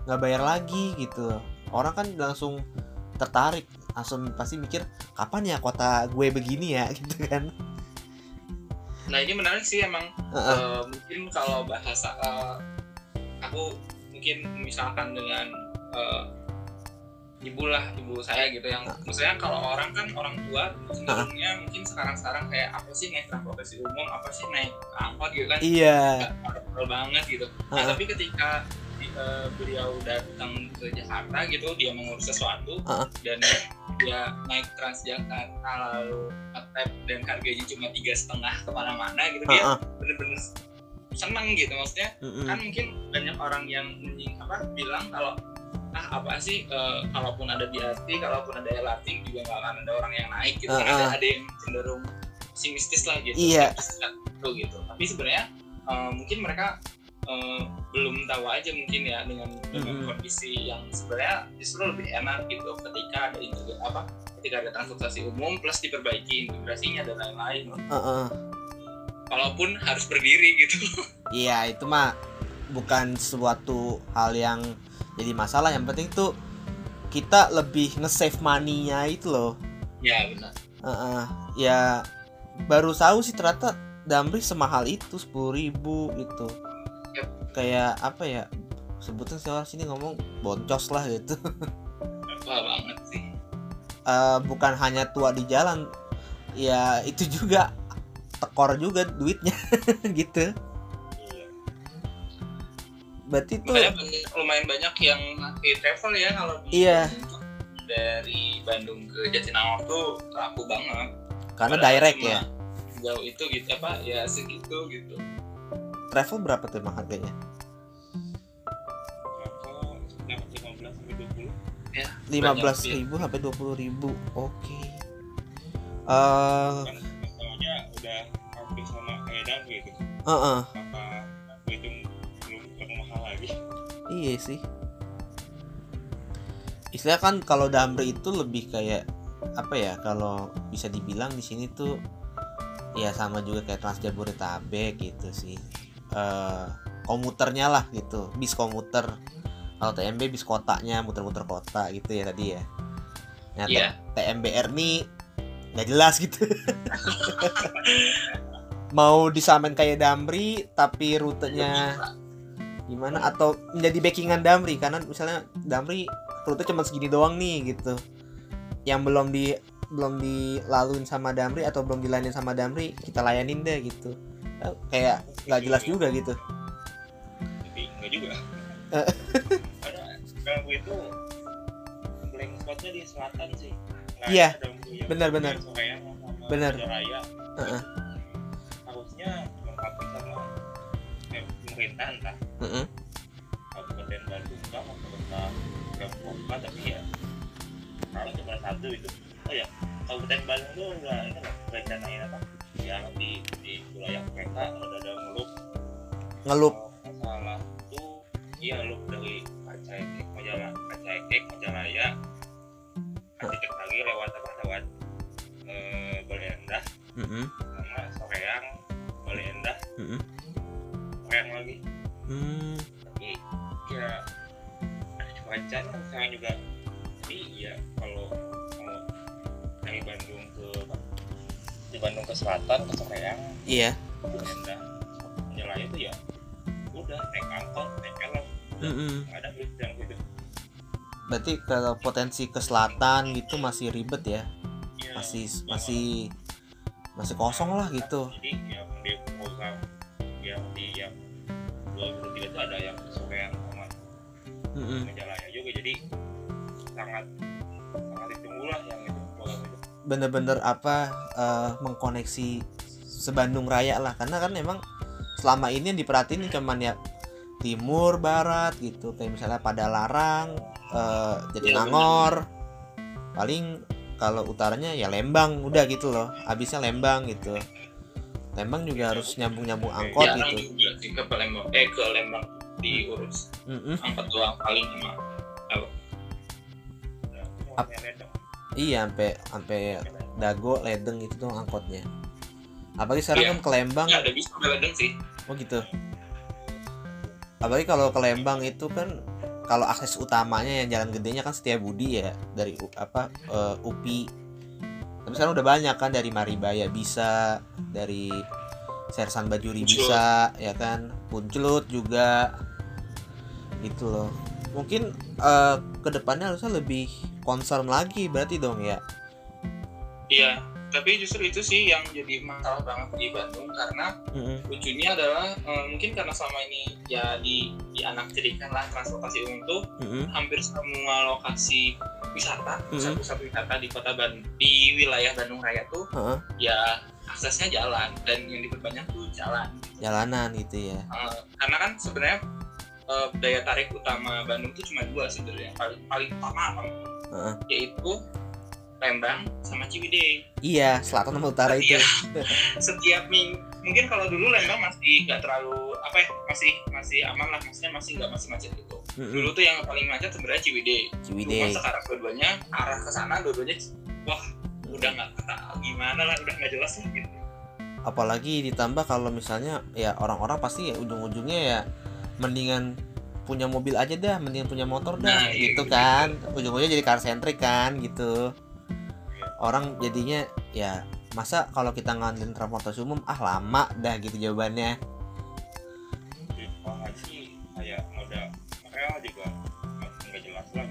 nggak bayar lagi gitu orang kan langsung tertarik langsung pasti mikir kapan ya kota gue begini ya <laughs> gitu kan Nah ini menarik sih emang. Heeh. Eh, mungkin kalau bahasa eh, aku mungkin misalkan dengan eh, ibu lah ibu saya gitu yang maksudnya kalau orang kan orang tua cenderungnya mungkin sekarang-sekarang kayak apa sih naik transportasi umum apa sih naik angkot gitu kan iya perlu banget gitu nah tapi ketika eh, beliau datang ke Jakarta gitu dia mengurus sesuatu Heeh. dan dia naik Transjakarta lalu ngetap dan harganya cuma tiga setengah ke mana-mana gitu dia Heeh. bener-bener seneng gitu maksudnya Mm-mm. kan mungkin banyak orang yang apa bilang kalau ah apa sih eh, kalaupun ada BRT kalaupun ada LRT juga nggak akan ada orang yang naik gitu kan Ah, ada ah. ada yang cenderung pesimistis lah gitu Iya. lah gitu, tapi sebenarnya eh, mungkin mereka eh, belum tahu aja mungkin ya dengan dengan Mm-mm. kondisi yang sebenarnya justru lebih enak gitu ketika ada integrasi apa ketika ada transportasi umum plus diperbaiki integrasinya dan lain-lain walaupun harus berdiri gitu iya itu mah bukan suatu hal yang jadi masalah yang penting tuh kita lebih nge-save money-nya itu loh ya benar Heeh. ya baru tahu sih ternyata Damri semahal itu sepuluh ribu gitu Yap. kayak apa ya sebutan sih orang sini ngomong boncos lah gitu wah banget sih Eh, bukan hanya tua di jalan ya itu juga tekor juga duitnya <laughs> gitu berarti tuh lumayan, banyak yang eh, travel ya kalau iya. dari Bandung ke Jatinangor tuh laku banget. Karena Padahal direct ya? jauh itu gitu apa ya segitu gitu. Travel berapa tuh harganya? Lima belas ribu sampai dua puluh ribu oke. Eh, kan, okay. uh, udah hampir sama kayak gitu. Uh -uh. apa hitung iya sih. Istilah kan kalau Damri itu lebih kayak apa ya kalau bisa dibilang di sini tuh ya sama juga kayak Trans Jabodetabek gitu sih. Eh komuternya lah gitu bis komuter. Kalau TMB bis kotanya muter-muter kota gitu ya tadi ya. Nah Iya. TMBR nih nggak jelas gitu. <laughs> Mau disamain kayak Damri tapi rutenya gimana? Atau menjadi backingan Damri karena misalnya Damri rute cuma segini doang nih gitu. Yang belum di belum dilaluin sama Damri atau belum dilayanin sama Damri kita layanin deh gitu. Eh, kayak nggak jelas juga gitu. Tapi enggak juga. Eh. <laughs> karena itu blank spotnya di selatan sih. Nggak Iya, Benar. Raya. Heeh. harusnya pemerintahan entah Heeh. Kabupaten Bandung kah atau entah Pemprov kah, tapi ya kalau cuma satu itu. Oh ya Kabupaten Bandung tuh udah ini lah rencanain apa? Ya di di wilayah mereka ada ada ngelup. Ngelup. Kalau nggak salah itu iya ngelup dari Kacaekek Majalah Kacaekek Majalaya. Cek lagi lewat apa? Lewat eh, Bale Endah. Heeh. sama Soreang Bale Endah. Heeh. Soreang lagi. Hmm. tapi ya cuaca kan sekarang juga. Jadi ya kalau mau dari Bandung ke di Bandung ke selatan ke Soreang iya. ke Endah Majalaya itu ya udah naik angkot naik elok Heeh. nggak ada bis yang gitu berarti kalau potensi ke selatan gitu masih ribet ya? Ya, masih masih masih kosong lah gitu. Jadi yang di program yang di yang 2023 itu ada yang Soreang sama Heeh. Majalaya juga jadi sangat sangat ditunggu lah yang itu bener-bener apa eh, mengkoneksi sebandung raya lah karena kan emang selama ini yang diperhatiin cuman ya timur barat gitu kayak misalnya pada larang eh, Jatinangor paling kalau utaranya ya Lembang udah gitu loh habisnya Lembang gitu Lembang juga harus nyambung-nyambung angkot Jarang gitu juga sih ke Palembang eh ke Lembang diurus Mm-mm. angkot doang paling sama Ap- iya sampai sampai Dago Ledeng itu tuh angkotnya apalagi sekarang Iya. kan ke Lembang nggak ada bis sampai Ledeng sih Oh gitu. Apalagi kalau ke Lembang itu kan kalau akses utamanya yang jalan gedenya kan Setiabudi ya dari apa eh, UPI. Tapi sekarang udah banyak kan dari Maribaya bisa, dari Sersan Bajuri bisa, ya kan. Puncelut juga. Gitu loh. Mungkin eh, ke depannya harusnya lebih concern lagi berarti dong ya. iya tapi justru itu sih yang jadi masalah banget di Bandung karena Mm-mm. lucunya adalah eh, mungkin karena selama ini ya di di anak jadikan lah transportasi umum tuh Mm-mm. hampir semua lokasi wisata Mhm. pusat-pusat wisata di kota Bandung di wilayah Bandung Raya tuh Heeh, ya aksesnya jalan dan yang diperbanyak tuh jalan jalanan gitu ya. Eh, karena kan sebenarnya eh, daya tarik utama Bandung tuh cuma dua sebenarnya paling paling utama paling, Heeh. yaitu Lembang sama Ciwidey Iya, selatan sama utara itu. Iya. <laughs> setiap ming mungkin kalau dulu Lembang masih nggak terlalu apa ya masih masih aman lah maksudnya masih nggak masih macet gitu. Dulu tuh yang paling macet sebenarnya Ciwidey. Cuma Ciwidey. sekarang dua-duanya arah ke sana dua-duanya wah udah nggak gimana lah udah nggak jelas lah gitu. Apalagi ditambah kalau misalnya ya orang-orang pasti ya ujung-ujungnya ya mendingan punya mobil aja dah mendingan punya motor dah Nah, iya, gitu gitu. kan. Ujung-ujungnya jadi car centric kan gitu. Orang jadinya ya masa kalau kita ngandelin transportasi umum ah lama dah gitu jawabannya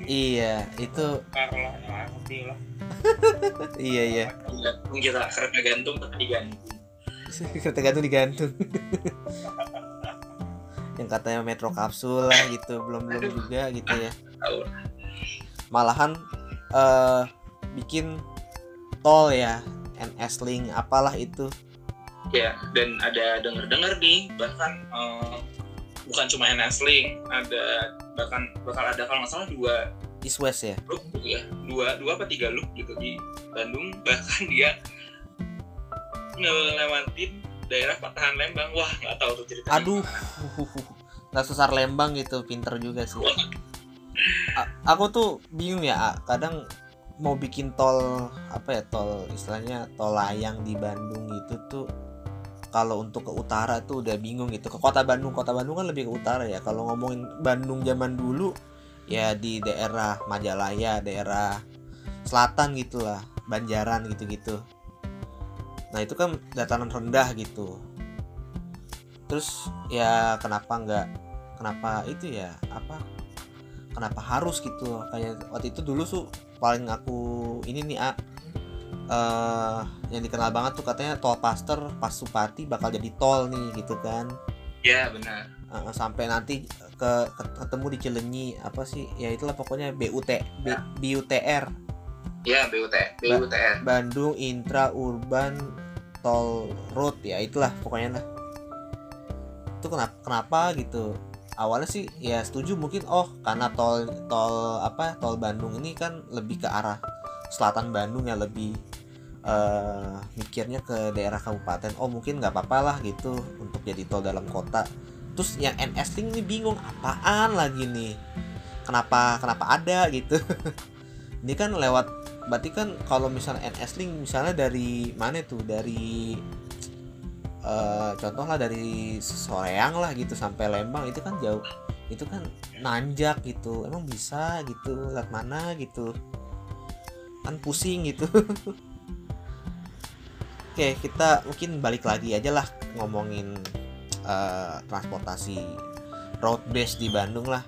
iya itu ya lah. Iya iya. Gantung kita kereta gantung tapi digantung. <laughs> Kereta gantung digantung. Yang katanya metro kapsul lah gitu belum belum juga gitu ya. Malahan eh bikin tol ya NS Link apalah itu. Ya dan ada dengar-dengar nih bahkan eh, bukan cuma NS Link ada bahkan bakal ada kalau nggak salah dua East West ya? loop gitu ya. Dua dua apa tiga loop gitu di Bandung. <laughs> Bahkan dia ngelewatin daerah Patahan Lembang. Wah nggak tahu tuh ceritanya. Aduh. <laughs> Nggak sesar Lembang gitu pinter juga sih. A- aku tuh bingung ya kadang mau bikin tol apa ya tol istilahnya tol layang di Bandung itu tuh kalau untuk ke utara tuh udah bingung gitu. Ke kota Bandung kota Bandung kan lebih ke utara ya. Kalau ngomongin Bandung zaman dulu ya di daerah Majalaya daerah selatan gitulah Banjaran gitu-gitu. Nah itu kan dataran rendah gitu. Terus ya kenapa nggak kenapa itu ya apa kenapa harus gitu? Kayak waktu itu dulu tuh paling aku ini nih eh, yang dikenal banget tuh katanya tol Paster Pasupati bakal jadi tol nih gitu kan. Ya benar. Eh, sampai nanti ke, ke- ketemu di Cilenyi apa sih ya itulah pokoknya BUT B, BUTR ya BUT BUTR Bandung Intra Urban Toll Road ya itulah pokoknya lah. Itu kenapa kenapa gitu? Awalnya sih ya setuju mungkin oh karena tol tol apa tol Bandung ini kan lebih ke arah selatan Bandung ya lebih eh mikirnya ke daerah kabupaten. Oh mungkin nggak apa-apa lah gitu untuk jadi tol dalam kota. Terus yang NS Link ini bingung apaan lagi nih? Kenapa kenapa ada gitu? <laughs> Ini kan lewat berarti kan kalau misalnya NS Link misalnya dari mana tuh? Dari eh contoh lah dari Soreang lah gitu sampai Lembang itu kan jauh itu kan nanjak gitu. Emang bisa gitu? Lihat mana gitu kan pusing gitu <laughs> oke kita mungkin balik lagi aja lah ngomongin eh, transportasi road base di Bandung lah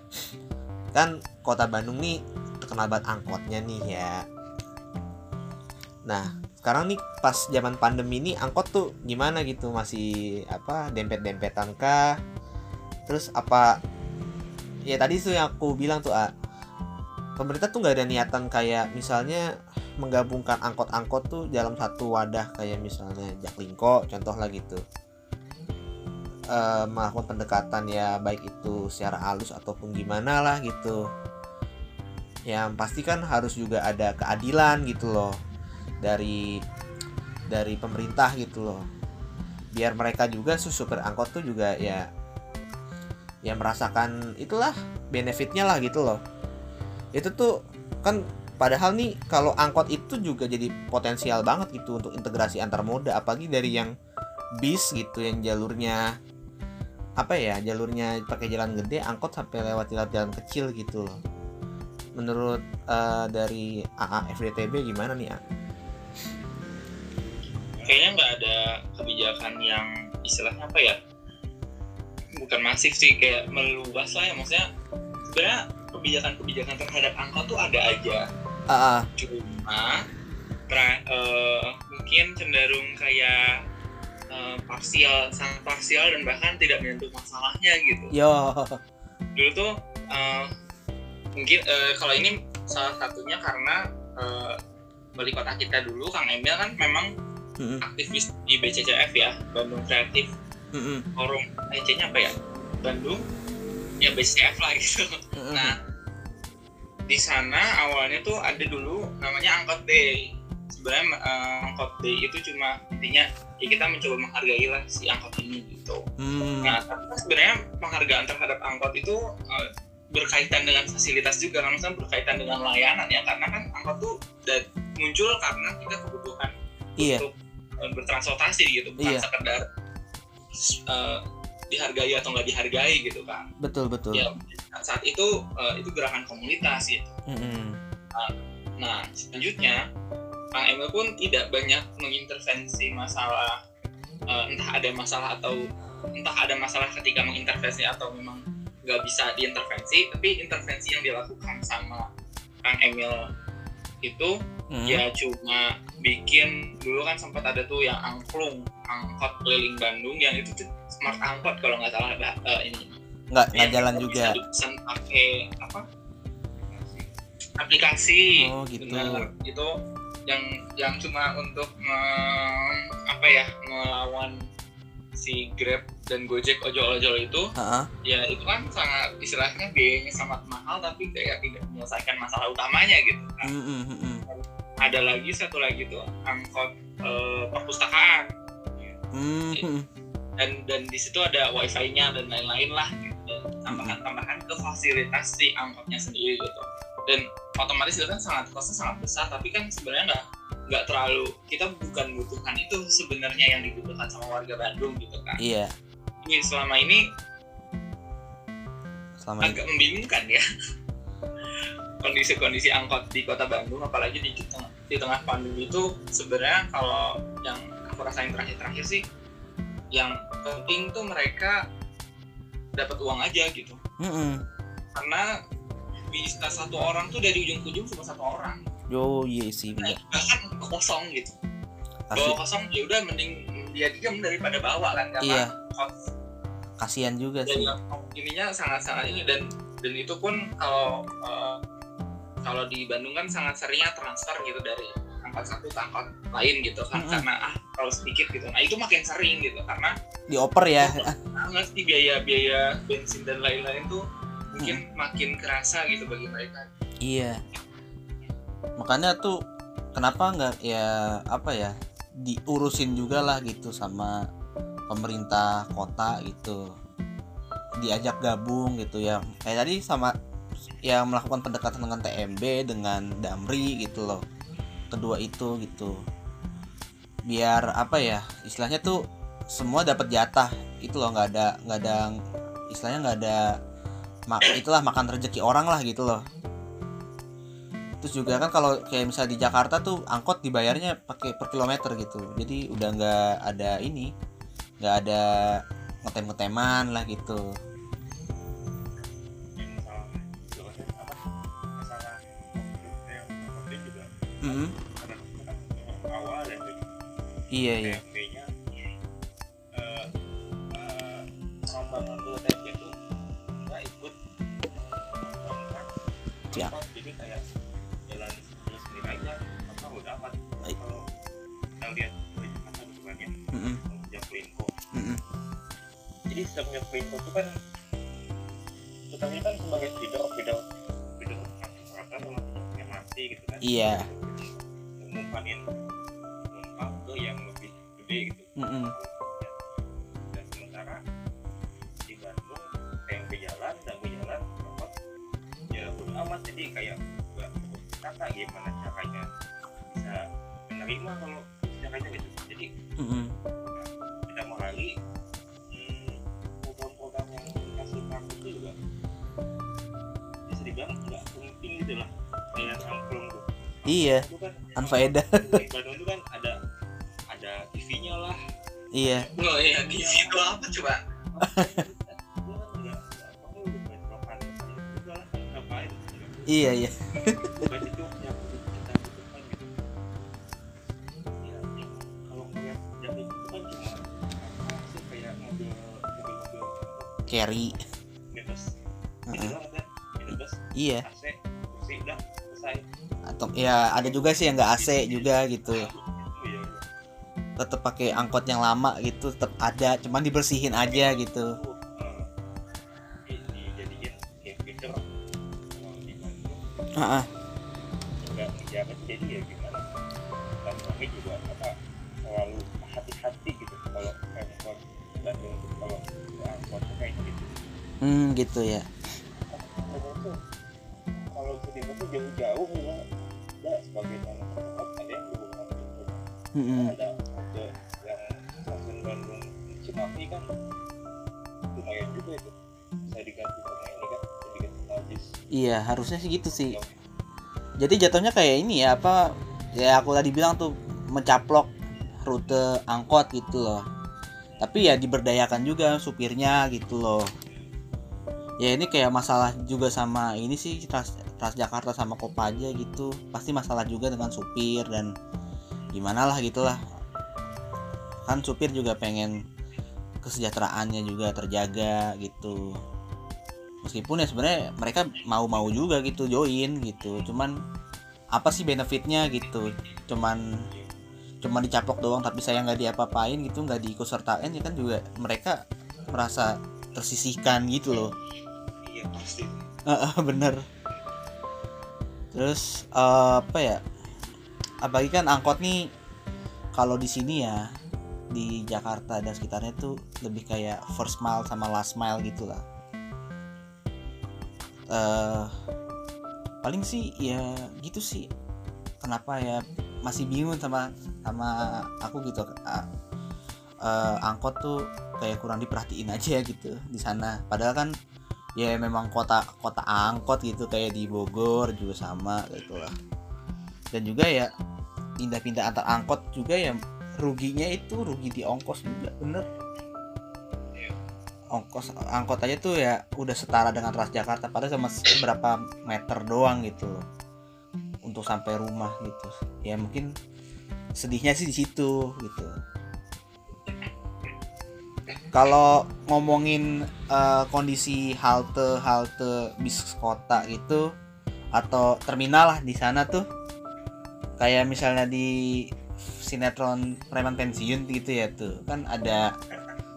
kan kota Bandung nih terkenal banget angkotnya nih ya Nah, sekarang nih pas zaman pandemi ini angkot tuh gimana gitu? Masih apa dempet-dempetan kah? Terus apa ya tadi tuh yang aku bilang tuh, A, pemerintah tuh nggak ada niatan kayak misalnya menggabungkan angkot-angkot tuh dalam satu wadah kayak misalnya Jaklingko contoh lah gitu. Eh, melakukan pendekatan ya baik itu secara halus ataupun gimana lah gitu. Yang pasti kan harus juga ada keadilan gitu loh dari dari pemerintah gitu loh biar mereka juga su- supir angkot tuh juga ya ya merasakan itulah benefitnya lah gitu loh itu tuh kan padahal nih kalau angkot itu juga jadi potensial banget gitu untuk integrasi antar moda apalagi dari yang bis gitu yang jalurnya apa ya jalurnya pakai jalan gede angkot sampai lewat jalan, jalan kecil gitu loh menurut eh, dari AA FDTB gimana nih A? kayaknya nggak ada kebijakan yang istilahnya apa ya bukan masif sih kayak meluas lah ya maksudnya sebenarnya kebijakan-kebijakan terhadap angkot tuh ada aja. AA cuma pra- eh, mungkin cenderung kayak eh, parsial sangat parsial dan bahkan tidak menyentuh masalahnya gitu. Yo. Dulu tuh eh, mungkin eh, kalau ini salah satunya karena eh, wali kota kita dulu Kang Emil kan memang Mm-mm. aktivis di BCCF ya Bandung Kreatif. Mm-mm. Forum EC-nya apa ya? Bandung ya BCCF lah gitu Mm-mm. nah di sana awalnya tuh ada dulu namanya angkot day sebenarnya eh, angkot day itu cuma intinya ya kita mencoba menghargai lah si angkot ini gitu Hmm. Nah, tapi sebenarnya penghargaan terhadap angkot itu eh, berkaitan dengan fasilitas juga, kan maksudnya berkaitan dengan layanan ya, karena kan angkot tuh muncul karena kita kebutuhan Iya. untuk eh, bertransportasi gitu, bukan Iya. sekedar eh, dihargai atau nggak dihargai gitu kan. betul betul. Ya, saat itu eh, itu gerakan komunitas gitu. Mm-mm. Nah, selanjutnya Kang Emil pun tidak banyak mengintervensi masalah eh, entah ada masalah atau entah ada masalah ketika mengintervensi atau memang nggak bisa diintervensi, tapi intervensi yang dilakukan sama Kang Emil itu Mm. ya cuma bikin dulu kan sempat ada tuh yang angklung angkot keliling Bandung yang itu smart angkot kalau nggak salah bah- eh, ini nggak nggak yang jalan bisa juga. dipesan pakai apa aplikasi Oh, gitu. benar itu yang yang cuma untuk me- apa ya melawan si Grab dan Gojek ojol-ojol itu Heeh. ya itu kan sangat istilahnya biayanya sangat mahal tapi kayak tidak menyelesaikan masalah utamanya gitu Nah, Mm, mm, mm, mm. ada lagi satu lagi tuh angkot eh, perpustakaan Mm, mm. Dan dan di situ ada wifi-nya dan lain-lain lah gitu. Dan tambahan-tambahan ke fasilitas si angkotnya sendiri gitu dan otomatis itu kan sangat kosnya sangat besar tapi kan sebenarnya nggak nggak terlalu kita bukan membutuhkan itu sebenarnya yang dibutuhkan sama warga Bandung gitu kan Iya. ini selama ini Selama ini. agak membingungkan ya <laughs> kondisi-kondisi angkot di kota Bandung apalagi di tengah, di tengah pandemi itu sebenarnya kalau yang aku rasain terakhir-terakhir sih yang penting tuh mereka dapat uang aja gitu Mm, mm. karena bisa satu orang tuh dari ujung ke ujung cuma satu orang Yo, iya sih nah, bahkan kosong gitu Asli, bawa kosong ya udah mending dia diam daripada bawa kan karena Iya. kos- kasihan juga dan sih. ininya sangat-sangat ini dan dan itu pun kalau eh, kalau di Bandung kan sangat seringnya transfer gitu dari angkot satu ke lain gitu kan Mm-mm. karena ah kalau sedikit gitu nah itu makin sering gitu karena Dioper ya. sangat sih biaya biaya bensin dan lain-lain tuh mungkin makin kerasa gitu bagi mereka Iya. Makanya tuh kenapa nggak ya apa ya diurusin juga lah gitu sama pemerintah kota gitu. Diajak gabung gitu ya. Kayak tadi sama yang melakukan pendekatan dengan TMB dengan Damri gitu loh. Kedua itu gitu. Biar apa ya istilahnya tuh semua dapat jatah. Itu loh nggak ada nggak ada istilahnya nggak ada mak itulah makan rezeki orang lah gitu loh. Terus juga kan kalau kayak misalnya di Jakarta tuh angkot dibayarnya pakai per kilometer gitu. Jadi udah nggak ada ini nggak ada ngetem ngeteman lah gitu awal ya iya. iya eh eh, itu nggak ikut. Ya. Jadi kayak jalan sendiri sendiri aja apa udah amat Baik. kalau kita lihat kan ya jadi Plinko itu kan utamanya kan sebagai sama mati gitu kan. Iya. ngumpanin anfaedah di Bandung itu kan ada ada TV-nya lah. Iya. Oh iya di situ apa coba juga sih yang nggak AC juga gitu. Tetap pakai angkot yang lama gitu tetap ada cuman dibersihin aja gitu harusnya sih gitu sih. Jadi jatuhnya kayak ini ya apa ya aku tadi bilang tuh mencaplok rute angkot gitu loh. Tapi ya diberdayakan juga supirnya gitu loh. Ya ini kayak masalah juga sama ini sih Trans, Transjakarta sama Kopaja gitu. Pasti masalah juga dengan supir dan gimana lah gitulah kan supir juga pengen kesejahteraannya juga terjaga gitu meskipun ya sebenarnya mereka mau-mau juga gitu join gitu. Cuman apa sih benefitnya gitu? Cuman cuma dicaplok doang tapi saya nggak diapa-apain gitu nggak diikut sertain ya kan juga mereka merasa tersisihkan gitu loh. Iya pasti. Heeh, <laughs> bener. Terus eh, apa ya? Apalagi kan angkot nih kalau di sini ya di Jakarta dan sekitarnya tuh lebih kayak first mile sama last mile gitu lah eh paling sih ya gitu sih. Kenapa ya? Masih bingung sama sama aku gitu. Ah, eh, angkot tuh kayak kurang diperhatiin aja <laughs> gitu di sana. Padahal kan ya memang kota kota angkot gitu kayak di Bogor juga sama gitu lah. Dan juga ya pindah-pindah antar angkot juga ya ruginya itu rugi di ongkos juga bener ongkos angkot aja tuh ya udah setara dengan Transjakarta padahal sama berapa meter doang gitu untuk sampai rumah gitu. Ya mungkin sedihnya sih di situ gitu. Kalau ngomongin eh, kondisi halte halte bis kota gitu atau terminal lah di sana tuh kayak misalnya di sinetron preman pensiun gitu ya tuh kan ada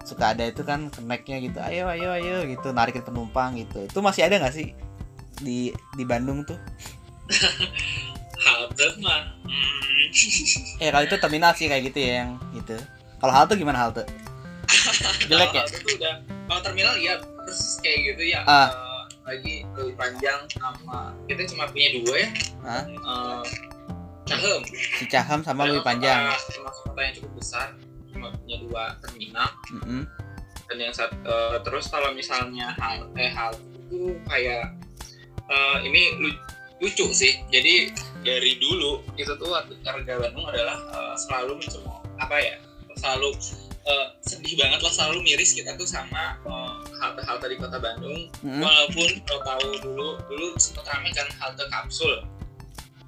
suka ada itu kan keneknya gitu ayo ayo ayo gitu narikin penumpang gitu. Itu masih ada nggak sih di di Bandung tuh? Halte mah hmm. eh kalau itu terminal sih kayak gitu ya yang gitu. Kalau halte gimana halte? <laughs> Jelek ya? Kalau halte tuh udah kalau terminal ya persis kayak gitu ya. Ah. Eh, lagi lebih panjang sama kita cuma punya dua ya. Hah? Eh, Cahem si Caham sama lebih panjang. Termasuk kota yang cukup besar cuma punya dua terminal Mm-mm. dan yang satu eh, terus kalau misalnya hal eh hal itu kayak eh, ini lu- lucu sih jadi dari dulu itu tuh warga Bandung adalah eh, selalu mencoba apa ya selalu eh, sedih banget lah selalu miris kita tuh sama eh, halte-halte di kota Bandung Mm-mm. walaupun kalau tahu dulu dulu sempat ramai kan halte kapsul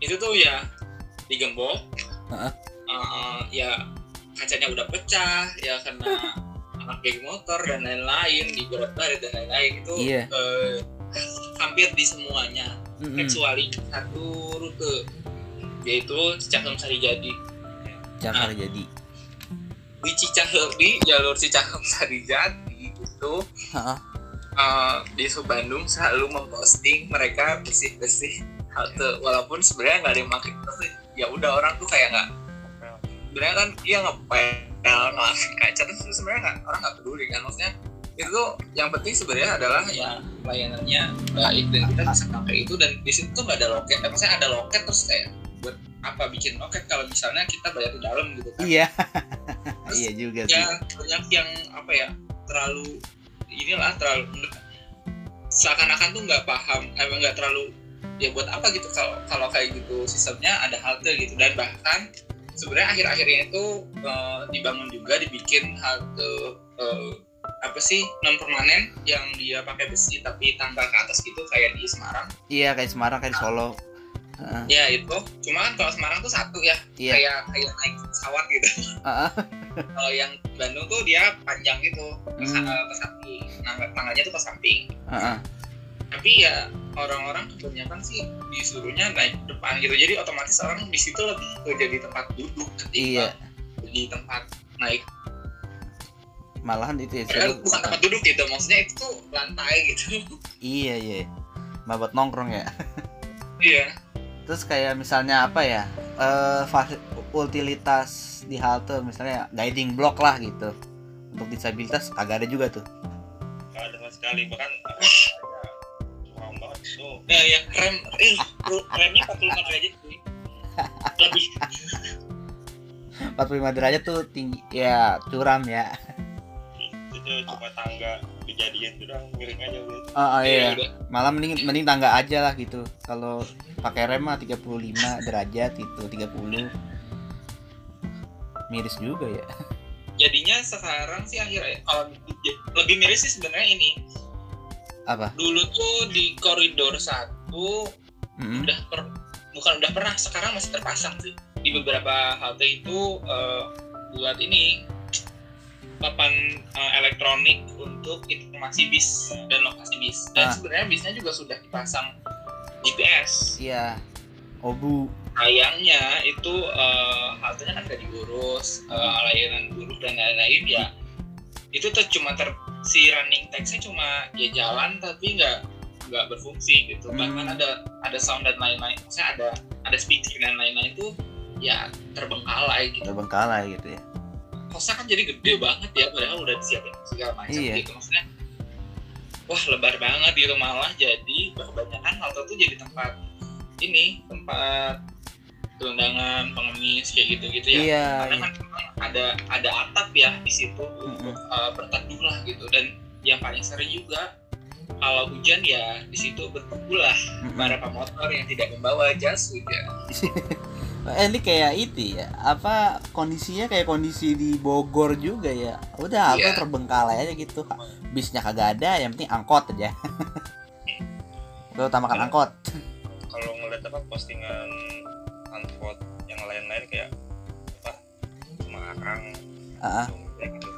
itu tuh ya digembok Heeh. Uh, ya kacanya udah pecah ya kena anak geng motor dan lain-lain digoret baret dan lain-lain itu Iya. eh, hampir di semuanya Mm-mm. kecuali satu rute yaitu Cicahem Sarijadi Jakarta jadi di Cicahem di jalur Cicahem Sarijadi itu Heeh. uh, di Subandung selalu memposting mereka bersih-bersih halte walaupun sebenarnya nggak ada yang tapi ya udah orang tuh kayak nggak sebenarnya kan iya ngepel ngelasin kaca terus sebenarnya nggak orang nggak peduli kan. Maksudnya itu tuh yang penting sebenarnya adalah ya layanannya baik dan kita bisa pakai itu dan di situ tuh nggak ada loket Eh, maksudnya ada loket terus kayak buat apa bikin loket kalau misalnya kita bayar di dalam gitu kan. Iya. Iya juga sih. ya banyak yang apa ya terlalu inilah terlalu seakan-akan tuh nggak paham emang nggak terlalu ya buat apa gitu kalau kalau kayak gitu sistemnya ada halte gitu. Dan bahkan sebenarnya akhir-akhirnya itu eh, dibangun juga dibikin halte eh, apa sih non permanen yang dia pakai besi tapi tangga ke atas gitu kayak di Semarang iya kayak Semarang kayak di Solo Heeh. ya itu cuma kan kalau Semarang tuh satu ya iya kayak kayak naik pesawat gitu Heeh. <laughs> kalau yang Bandung tuh dia panjang gitu ke, Hmm. eh, ke samping tangga tangannya tuh ke samping Heeh. Tapi ya orang-orang kebanyakan sih disuruhnya naik ke depan gitu. Jadi otomatis orang di situ lebih ke jadi tempat duduk iya. jadi tempat naik. Malahan itu ya Padahal bukan tempat duduk gitu maksudnya itu tuh lantai gitu. <laughs> Iya iya. Mah buat nongkrong ya. Iya. Terus kayak misalnya apa ya eh fasi- utilitas di halte misalnya guiding block lah gitu. Untuk disabilitas kagak ada juga tuh. Nggak ada sama sekali bahkan itu ya ya rem eh, remnya 45 derajat cuy lebih. 45 derajat tuh tinggi ya curam ya. Itu cuma tangga dijadiin tuh udah miring aja udah. Oh, oh, iya udah. malah mending mending tangga aja lah gitu. Kalau pakai rem mah 35 derajat itu 30 miris juga ya. Jadinya sekarang sih akhirnya kalau lebih miris sih sebenarnya ini apa? Dulu tuh di koridor satu Mm-mm. udah per, bukan udah pernah sekarang masih terpasang sih. Di beberapa halte itu eh, buat ini papan eh, elektronik untuk informasi bis dan lokasi bis. Dan Ah. sebenarnya bisnya juga sudah dipasang GPS iya. Oh bu sayangnya itu eh, haltenya kan gak diurus eh, layanan buruk dan lain-lain ya. Itu tuh cuma ter si running text-nya cuma ya jalan tapi nggak nggak berfungsi gitu. Hmm. bahkan ada ada sound dan lain-lain maksudnya ada ada speaker dan lain-lain tuh ya terbengkalai gitu. Terbengkalai gitu ya. Hostnya kan jadi gede banget ya padahal udah disiapin segala macam Iya. gitu maksudnya. Wah lebar banget gitu malah jadi kebanyakan halte tuh jadi tempat ini tempat undangan pengemis kayak gitu gitu ya. Iya karena iya. kan ada ada atap ya di situ untuk uh, berteduh lah gitu. Dan yang paling sering juga kalau hujan ya di situ berteduh lah. Mm-mm. para pemotor yang tidak membawa jas hujan. <laughs> Eh, ini kayak itu ya apa kondisinya kayak kondisi di Bogor juga ya. Udah apa Iya. terbengkalai aja gitu. Bisnya kagak ada yang penting angkot aja. <laughs> Gue utamakan angkot. kalau ngeliat apa postingan unvote yang lain-lain kayak Semarang Ah, ah. Jogja gitu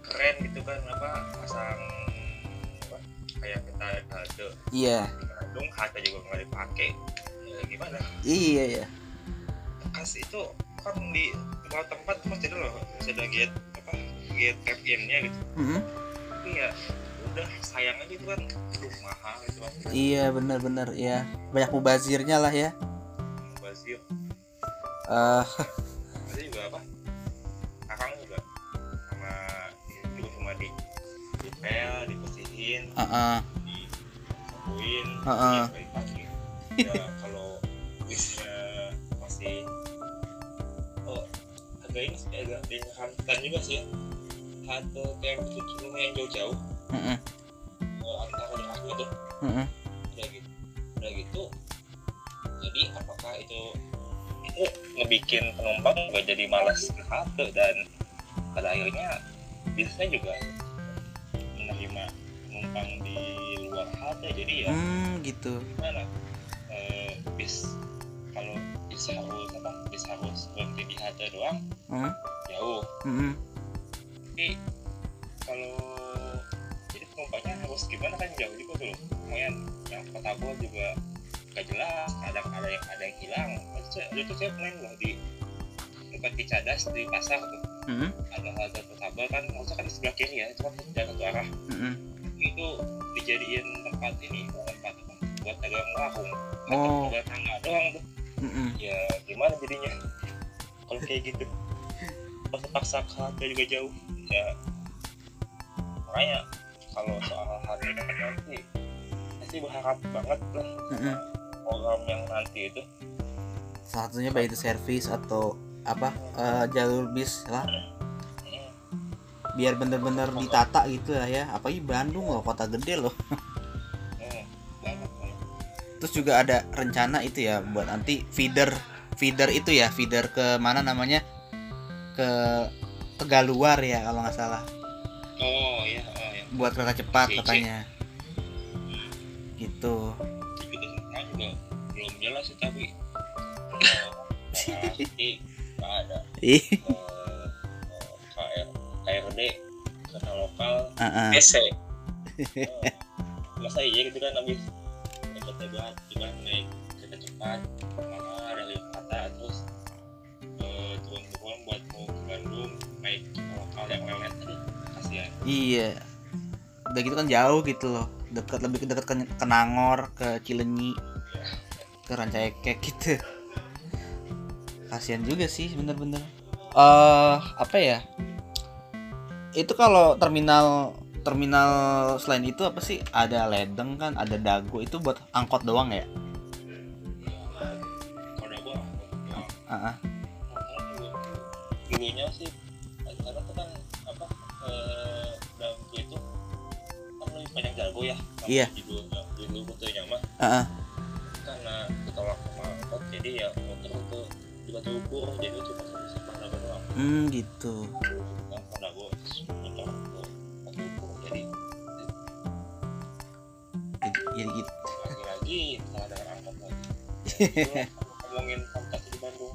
keren gitu kan apa pasang apa kayak kita halte. Iya. Bandung halte juga nggak dipakai. Ya, gimana? Iya ya kas itu kan di beberapa tempat tuh masih ada loh masih ada gate apa gate tap in-nya gitu. Mm-mm. tapi ya udah sayang aja itu kan aduh mahal itu kan. Iya bener-bener ya banyak mubazirnya lah ya. Bazir eh <laughs> ada juga apa? Akang juga? Sama juga cuma di dipel dibersihin ah, ah. disapuin Heeh. ya balik lagi ya kalau bisnya masih oh agak ini sih agak dihantam juga sih ya. Halte kayak itu lumayan jauh-jauh. Mm-mm. eh, antara yang aku itu Mm-mm. udah gitu udah gitu. Jadi apakah itu itu ngebikin penumpang gak jadi malas ke halte dan pada akhirnya bisnya juga menerima penumpang di luar halte jadi ya hmm gitu. gimana? Eh, bis kalau bis harus apa? Bis harus berhenti di halte doang Hmm. jauh. Mm-mm. tapi kalau jadi penumpangnya harus gimana kan jauh juga tuh. Lumayan. Yang kota gua juga gak jelas kadang ada yang ada yang hilang itu itu saya pernah loh di dekat di Cadas di pasar tuh Mm-mm. ada halte portable kan maksudnya kan di sebelah kiri ya cuma jalan satu arah Mm-mm. itu dijadiin tempat ini tempat buat dagang warung Oh. buat tangga doang tuh Mm-mm. ya gimana jadinya kalau kayak gitu pas terpaksa ke juga jauh ya makanya kalau soal nanti saya sih berharap banget lah Mm-mm. Program yang nanti itu? Salah satunya baik itu servis atau apa eh, jalur bis lah. Biar bener-bener ditata gitu lah ya. Apalagi Bandung loh kota gede loh. Banget. terus juga ada rencana itu ya buat nanti feeder feeder itu ya feeder ke mana namanya? Ke Tegaluar ya kalau nggak salah. Oh iya oh iya. Buat kereta cepat katanya. Gitu pasti nggak ada. KR, KRD kereta lokal ah. ese Oh, masa iya gitu kan habis dapat tebat juga naik kereta cepat mama dari kata terus eh, turun-turun buat mau ke Bandung naik lokal yang lelet aduh kasihan. Iya. Udah gitu kan jauh gitu loh dekat lebih ke dekat ke, ke Nangor ke Cilenyi ke Rancaekek gitu kasihan juga sih bener-bener. Eh apa ya? Itu kalau terminal terminal selain itu apa sih? Ada ledeng kan ada dago. Itu buat angkot doang ya? Ah, ah. dulunya sih karena tuh kan apa eh, dalam itu kan lebih banyak jago ya. Iya. dulu dulu rutenya mah Ah, ah. karena ditolak sama angkot jadi ya motor itu jadi doang hmm gitu. Gue jadi. Jadi, jadi gitu. Lagi-lagi salah dengan angkot lagi ngomongin transportasi di Bandung.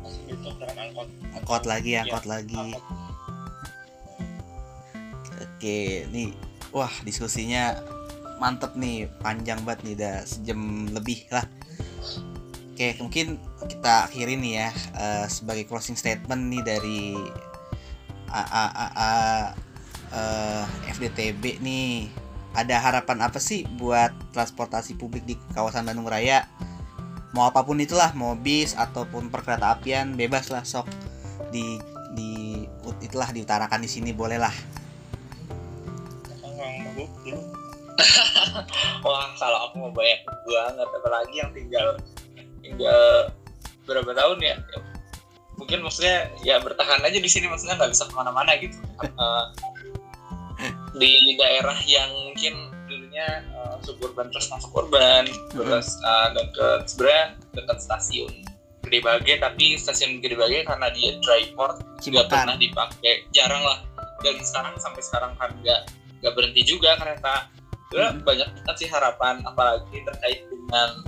Masih dengan angkot. Angkot lagi Iya, angkot lagi. angkot. Oke, nih wah diskusinya mantep nih panjang banget nih udah sejam lebih lah oke mungkin kita akhiri nih ya eh, sebagai closing statement nih dari AAAA eh, FDTB nih. Ada harapan apa sih buat transportasi publik di kawasan Bandung Raya? Mau apa pun itulah mau bis ataupun perkereta apian bebas lah sok. Di di itulah diutarakan di sini boleh lah. Bang Mabuk dulu. <laughs> Wah, kalau aku mau banyak banget, apalagi yang tinggal tinggal berapa tahun ya? Ya, Mungkin maksudnya ya bertahan aja di sini, maksudnya nggak bisa ke mana-mana gitu. <laughs> Eh, di daerah yang mungkin dulunya eh, suburban terus masuk urban, terus eh, deket sebenarnya dekat stasiun Gede Bage, tapi stasiun Gede Bage karena dia dry port nggak pernah dipakai, jarang lah. Dan sekarang sampai sekarang kan nggak nggak berhenti juga kereta Mhm. banyak banget sih harapan apalagi terkait dengan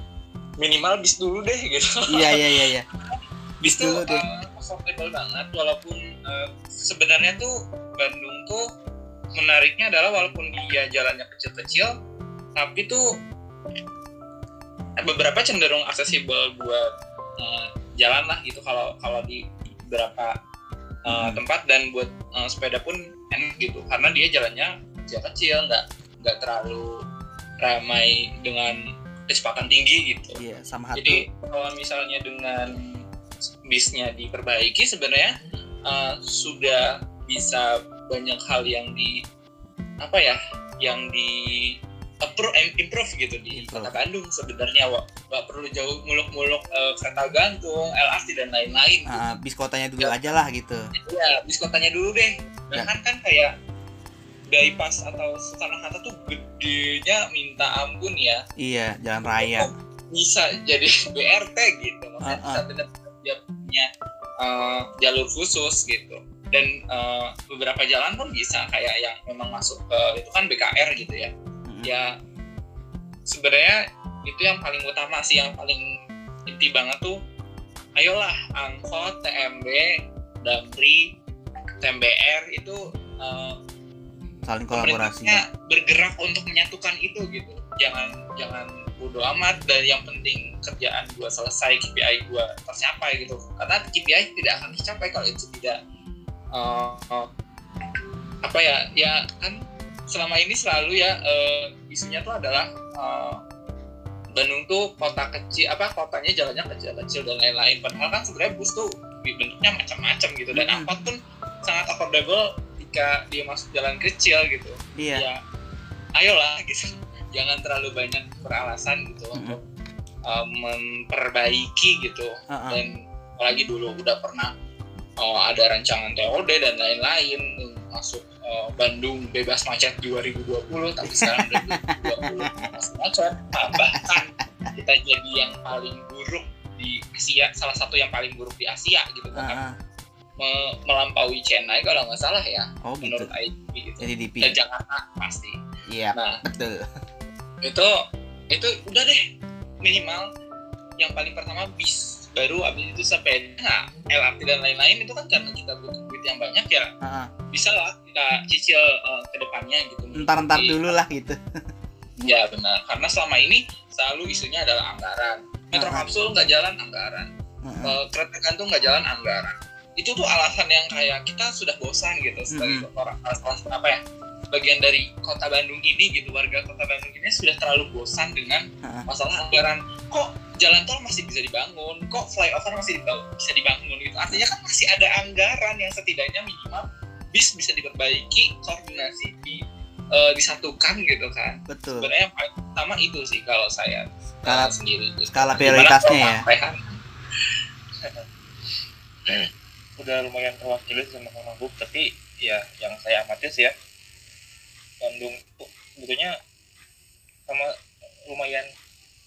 minimal bis dulu deh gitu iya iya iya iya <laughs> bis dulu tuh deh. uh, affordable banget walaupun uh, sebenarnya tuh Bandung tuh menariknya adalah walaupun dia jalannya kecil-kecil tapi tuh beberapa cenderung aksesibel buat uh, jalan lah gitu kalau kalau di beberapa uh, Hmm. tempat dan buat uh, sepeda pun enak gitu karena dia jalannya kecil-kecil nggak nggak terlalu ramai dengan kecepatan tinggi gitu iya sama satu jadi kalau misalnya dengan bisnya diperbaiki sebenarnya uh, sudah bisa banyak hal yang di apa ya yang di approve, improve gitu di Improve. kota Bandung sebenarnya nggak perlu jauh muluk-muluk uh, kereta gantung LRT dan lain-lain gitu. Ah, bis kotanya dulu Ya. aja lah gitu Iya, bis kotanya dulu deh. Ya. Bahkan kan kayak bypass atau Soekarno Hatta tuh gedenya minta ampun ya. iya jalan raya Bisa jadi <laughs> BRT gitu. Maksudnya Ah, bisa ah. benar-benar dia punya uh, jalur khusus gitu. Dan uh, beberapa jalan pun bisa kayak yang memang masuk ke itu kan BKR gitu ya. Mm-mm. Ya sebenarnya itu yang paling utama sih yang paling inti banget tuh ayolah angkot TMB Damri TMBR itu uh, saling kolaborasi. bergerak untuk menyatukan itu gitu. Jangan jangan bodo amat dan yang penting kerjaan gua selesai KPI gua tercapai gitu. Karena KPI tidak akan tercapai kalau itu tidak uh, uh, apa ya ya kan selama ini selalu ya uh, isunya tuh adalah uh, Bandung tuh kota kecil apa kotanya jalannya kecil-kecil dan lain-lain. Padahal kan sebenarnya bus tuh bentuknya macam-macam gitu. Dan angkot pun sangat affordable jika dia masuk jalan kecil gitu iya ya ayolah gitu jangan terlalu banyak beralasan gitu Mhm. untuk uh, memperbaiki gitu Ah, ah. dan apalagi dulu udah pernah uh, ada rancangan TOD dan lain-lain masuk uh, Bandung bebas macet 2020 tapi sekarang 2020 masih macet bahkan kita jadi yang paling buruk di Asia salah satu yang paling buruk di Asia gitu Ah, bahkan ah. Me- melampaui Chennai kalau nggak salah ya oh gitu. menurut IDP gitu. Jadi DP dan Jakarta pasti. Iya nah betul. itu itu udah deh minimal. Yang paling pertama bis. Baru abis itu sepeda nah, LRT dan lain-lain itu kan karena kita butuh duit yang banyak ya. Ah. bisa lah kita cicil uh, ke depannya gitu. Ntar ntar Jadi, dulu lah gitu. ya benar. Karena selama ini selalu isunya adalah anggaran. Metro kapsul nggak jalan anggaran. Ah, ah. uh, kereta gantung nggak jalan anggaran itu tuh alasan yang kayak kita sudah bosan gitu sebagai orang kelas apa ya bagian dari kota Bandung ini gitu warga kota Bandung ini sudah terlalu bosan dengan Ah, ah. masalah anggaran. Kok jalan tol masih bisa dibangun? Kok flyover masih dibangun, bisa dibangun gitu? Artinya kan masih ada anggaran yang setidaknya minimal bis bisa diperbaiki koordinasi di eh, disatukan gitu kan. Betul. Sebenarnya yang paling utama itu sih kalau saya Skala- sendiri. gitu. skala prioritasnya ya. <laughs> Udah lumayan terwakili sama Kang Mabuk tapi ya yang saya amati sih ya Bandung tuh sebetulnya sama lumayan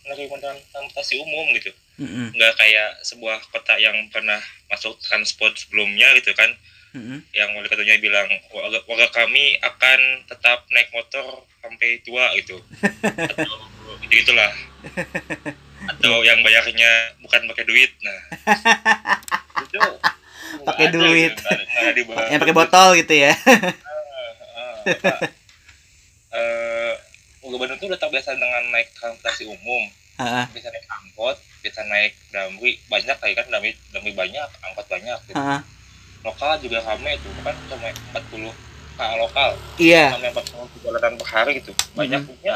menerima transportasi umum gitu. Mm-mm. nggak kayak sebuah kota yang pernah masuk transport sebelumnya gitu kan. Mm-mm. yang wali kotanya bilang warga, warga kami akan tetap naik motor sampai tua gitu. Atau gitu gitulah. <laughs> Atau yang bayarnya bukan pakai duit nah. <laughs> Itu Pakai duit. gitu, yang pakai botol gitu ya <laughs> warga Bandung tuh udah terbiasa dengan naik transportasi umum Heeh. bisa naik angkot bisa naik damri banyak kayak kan damri damri banyak angkot banyak gitu. Heeh. lokal juga rame tuh kan cuma 40 KA lokal Iya. sampai 40 perjalanan per hari gitu banyak punya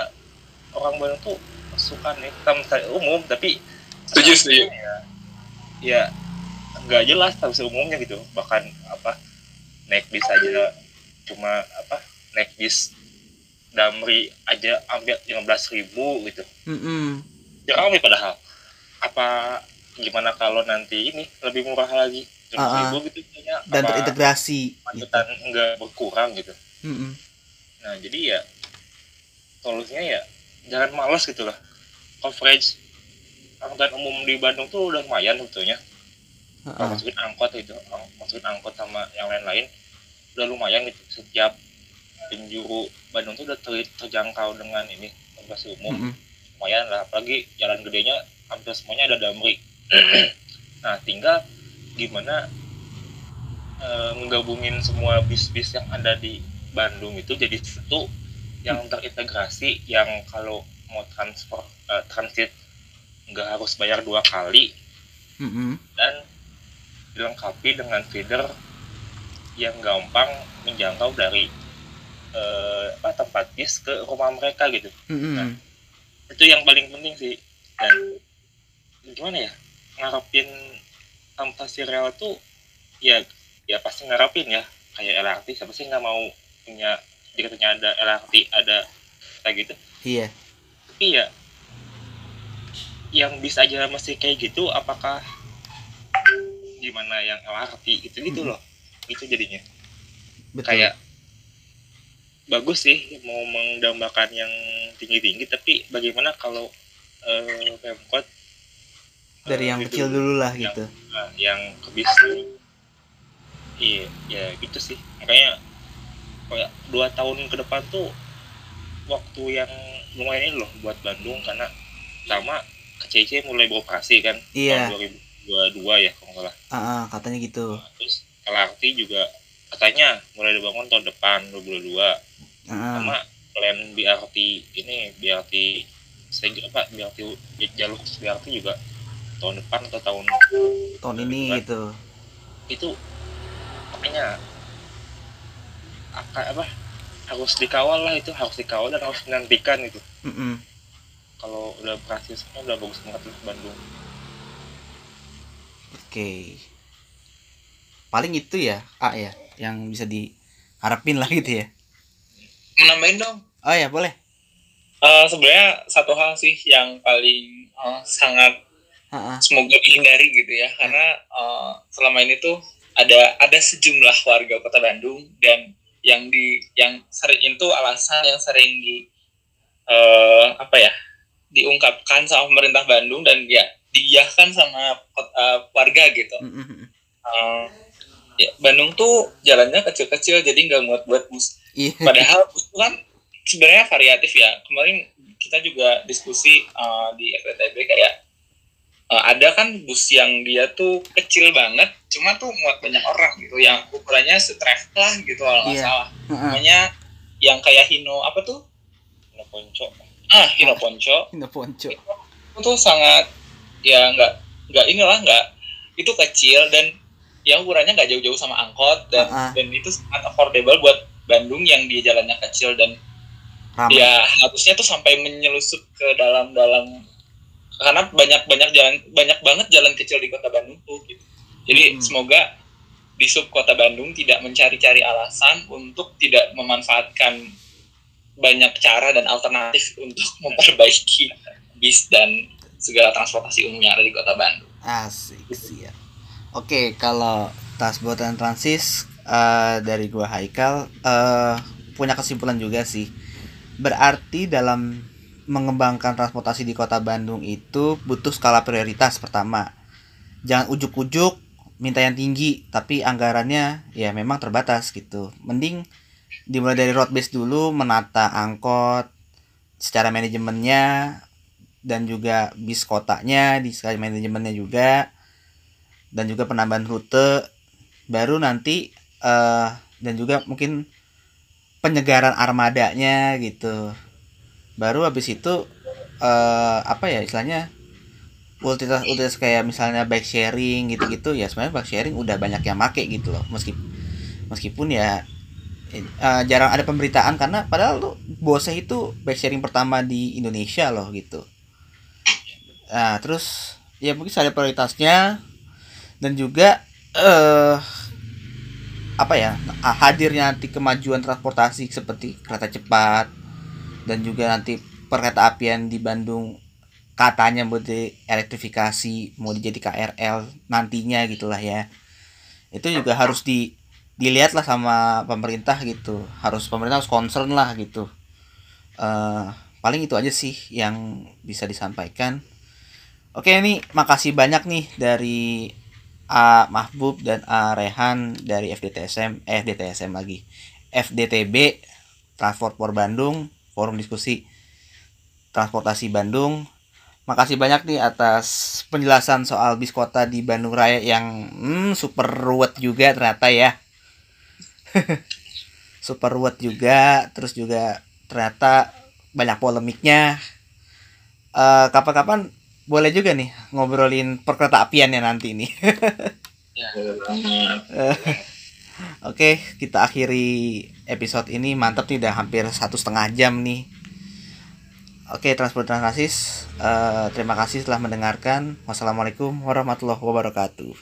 orang Bandung tuh suka naik transportasi umum tapi Setuju, setuju. ya, ya nggak jelas transportasi umumnya gitu bahkan apa naik bis aja cuma apa naik bis damri aja ambil 15.000 ribu gitu Mm-mm. ya rame padahal apa gimana kalau nanti ini lebih murah lagi Ah, ah. ribu gitu kayaknya Dan apa terintegrasi. Gitu. kemacetan enggak berkurang gitu Mm-mm. nah jadi ya solusinya ya jangan malas gitu lah coverage angkutan umum di Bandung tuh udah lumayan sebetulnya masukin angkot itu masukin angkot sama yang lain-lain udah lumayan gitu setiap penjuru Bandung tuh udah ter- terjangkau dengan ini transportasi umum Mm-mm. lumayan lah apalagi jalan gedenya hampir semuanya ada damri. <clears throat> Nah tinggal gimana eh, menggabungin semua bis-bis yang ada di Bandung itu jadi satu yang terintegrasi yang kalau mau transfer eh, transit nggak harus bayar dua kali. Mm-mm. dan dilengkapi dengan feeder yang gampang menjangkau dari eh, apa tempat bis ke rumah mereka gitu Mm-mm. itu yang paling penting sih dan gimana ya ngarepin transportasi rel tuh ya ya pasti ngarepin ya kayak LRT siapa sih nggak mau punya dikatanya ada LRT ada kayak gitu Iya. tapi ya yang bis aja masih kayak gitu apakah gimana yang LRT gitu gitu Mm-mm. loh itu jadinya Betul. kayak bagus sih mau mendambakan yang tinggi-tinggi tapi bagaimana kalau eh, Pemkot dari eh, yang itu, kecil dulu lah yang- gitu. nah, yang ke bis iya ya gitu sih makanya kayak dua tahun ke depan tuh waktu yang lumayan ini loh buat Bandung karena sama KCC mulai beroperasi kan Iya. tahun 2022 ya kalau nggak salah Ah, ah, katanya gitu. terus LRT juga katanya mulai dibangun tahun depan 2022 Ah, ah. sama plan BRT ini BRT segi apa BRT jalur BRT juga tahun depan atau tahun tahun ini gitu. itu makanya apa, apa harus dikawal lah itu harus dikawal dan harus dinantikan itu Mm-mm. kalau udah berhasil semua udah bagus banget lah Bandung Oke. Paling itu ya, A ya, yang bisa diharapin lah gitu ya. menambahin dong Oh ya, boleh. Eh, sebenarnya satu hal sih yang paling eh, sangat ah. semoga dihindari gitu ya karena eh, selama ini tuh ada ada sejumlah warga kota Bandung dan yang di yang sering itu alasan yang sering di eh, apa ya diungkapkan sama pemerintah Bandung dan ya diiyahkan sama eh, warga gitu. Eh, ya, Bandung tuh jalannya kecil-kecil jadi nggak muat buat bus Iya. Padahal bus itu kan sebenarnya variatif ya. Kemarin kita juga diskusi uh, di FTTB kayak uh, ada kan bus yang dia tuh kecil banget, cuma tuh muat banyak orang gitu, yang ukurannya setravel lah gitu kalau nggak Iya. salah. Ah, ah. Namanya yang kayak Hino apa tuh? Nah, ponco Ah, Hino Ponco. Ini ponco. Itu tuh sangat ya nggak nggak inilah nggak itu kecil dan yang ukurannya nggak jauh-jauh sama angkot dan Ah, ah. dan itu sangat affordable buat Bandung yang dia jalannya kecil dan Ramai. ya harusnya tuh sampai menyelusup ke dalam-dalam karena banyak banyak jalan banyak banget jalan kecil di kota Bandung tuh gitu. Jadi Hmm. semoga di sub kota Bandung tidak mencari-cari alasan untuk tidak memanfaatkan banyak cara dan alternatif untuk memperbaiki bis dan segala transportasi umum yang ada di kota Bandung. Asik sih ya. Oke, kalau Tasbot dan Transis eh, dari gua Haikal eh, punya kesimpulan juga sih. Berarti dalam mengembangkan transportasi di Kota Bandung itu butuh skala prioritas pertama. Jangan ujuk-ujuk minta yang tinggi, tapi anggarannya ya memang terbatas gitu. Mending dimulai dari road base dulu menata angkot secara manajemennya dan juga bis kotanya di sekali manajemennya juga dan juga penambahan rute. Baru nanti eh dan juga mungkin penyegaran armadanya gitu. Baru habis itu eh apa ya istilahnya utilitas utilitas kayak misalnya bike sharing gitu-gitu ya sebenarnya bike sharing udah banyak yang make gitu loh. Meski meskipun ya eh, jarang ada pemberitaan karena padahal tuh Bose itu bike sharing pertama di Indonesia loh gitu nah terus ya mungkin ada prioritasnya. Dan juga eh apa ya hadirnya nanti kemajuan transportasi seperti kereta cepat dan juga nanti perkereta apian di Bandung katanya mau elektrifikasi mau dijadi KRL nantinya gitulah ya. Itu juga harus di dilihat lah sama pemerintah gitu. Harus pemerintah harus concern lah gitu. Eh paling itu aja sih yang bisa disampaikan oke nih makasih banyak nih dari A Mahbub dan A Rehan dari FDTSM eh FDTSM lagi FDTB Transport for Bandung Forum Diskusi Transportasi Bandung Makasih banyak nih atas penjelasan soal bis kota di Bandung Raya yang hmm, super ruwet juga ternyata ya. <laughs> super ruwet juga, terus juga ternyata banyak polemiknya. Eh, Kapan-kapan boleh juga nih ngobrolin perkereta apian ya nanti nih. <laughs> Oke, kita akhiri episode ini. Mantap nih, udah hampir satu setengah jam nih. Oke, transport transasis. Eh, terima kasih telah mendengarkan. Wassalamualaikum warahmatullahi wabarakatuh.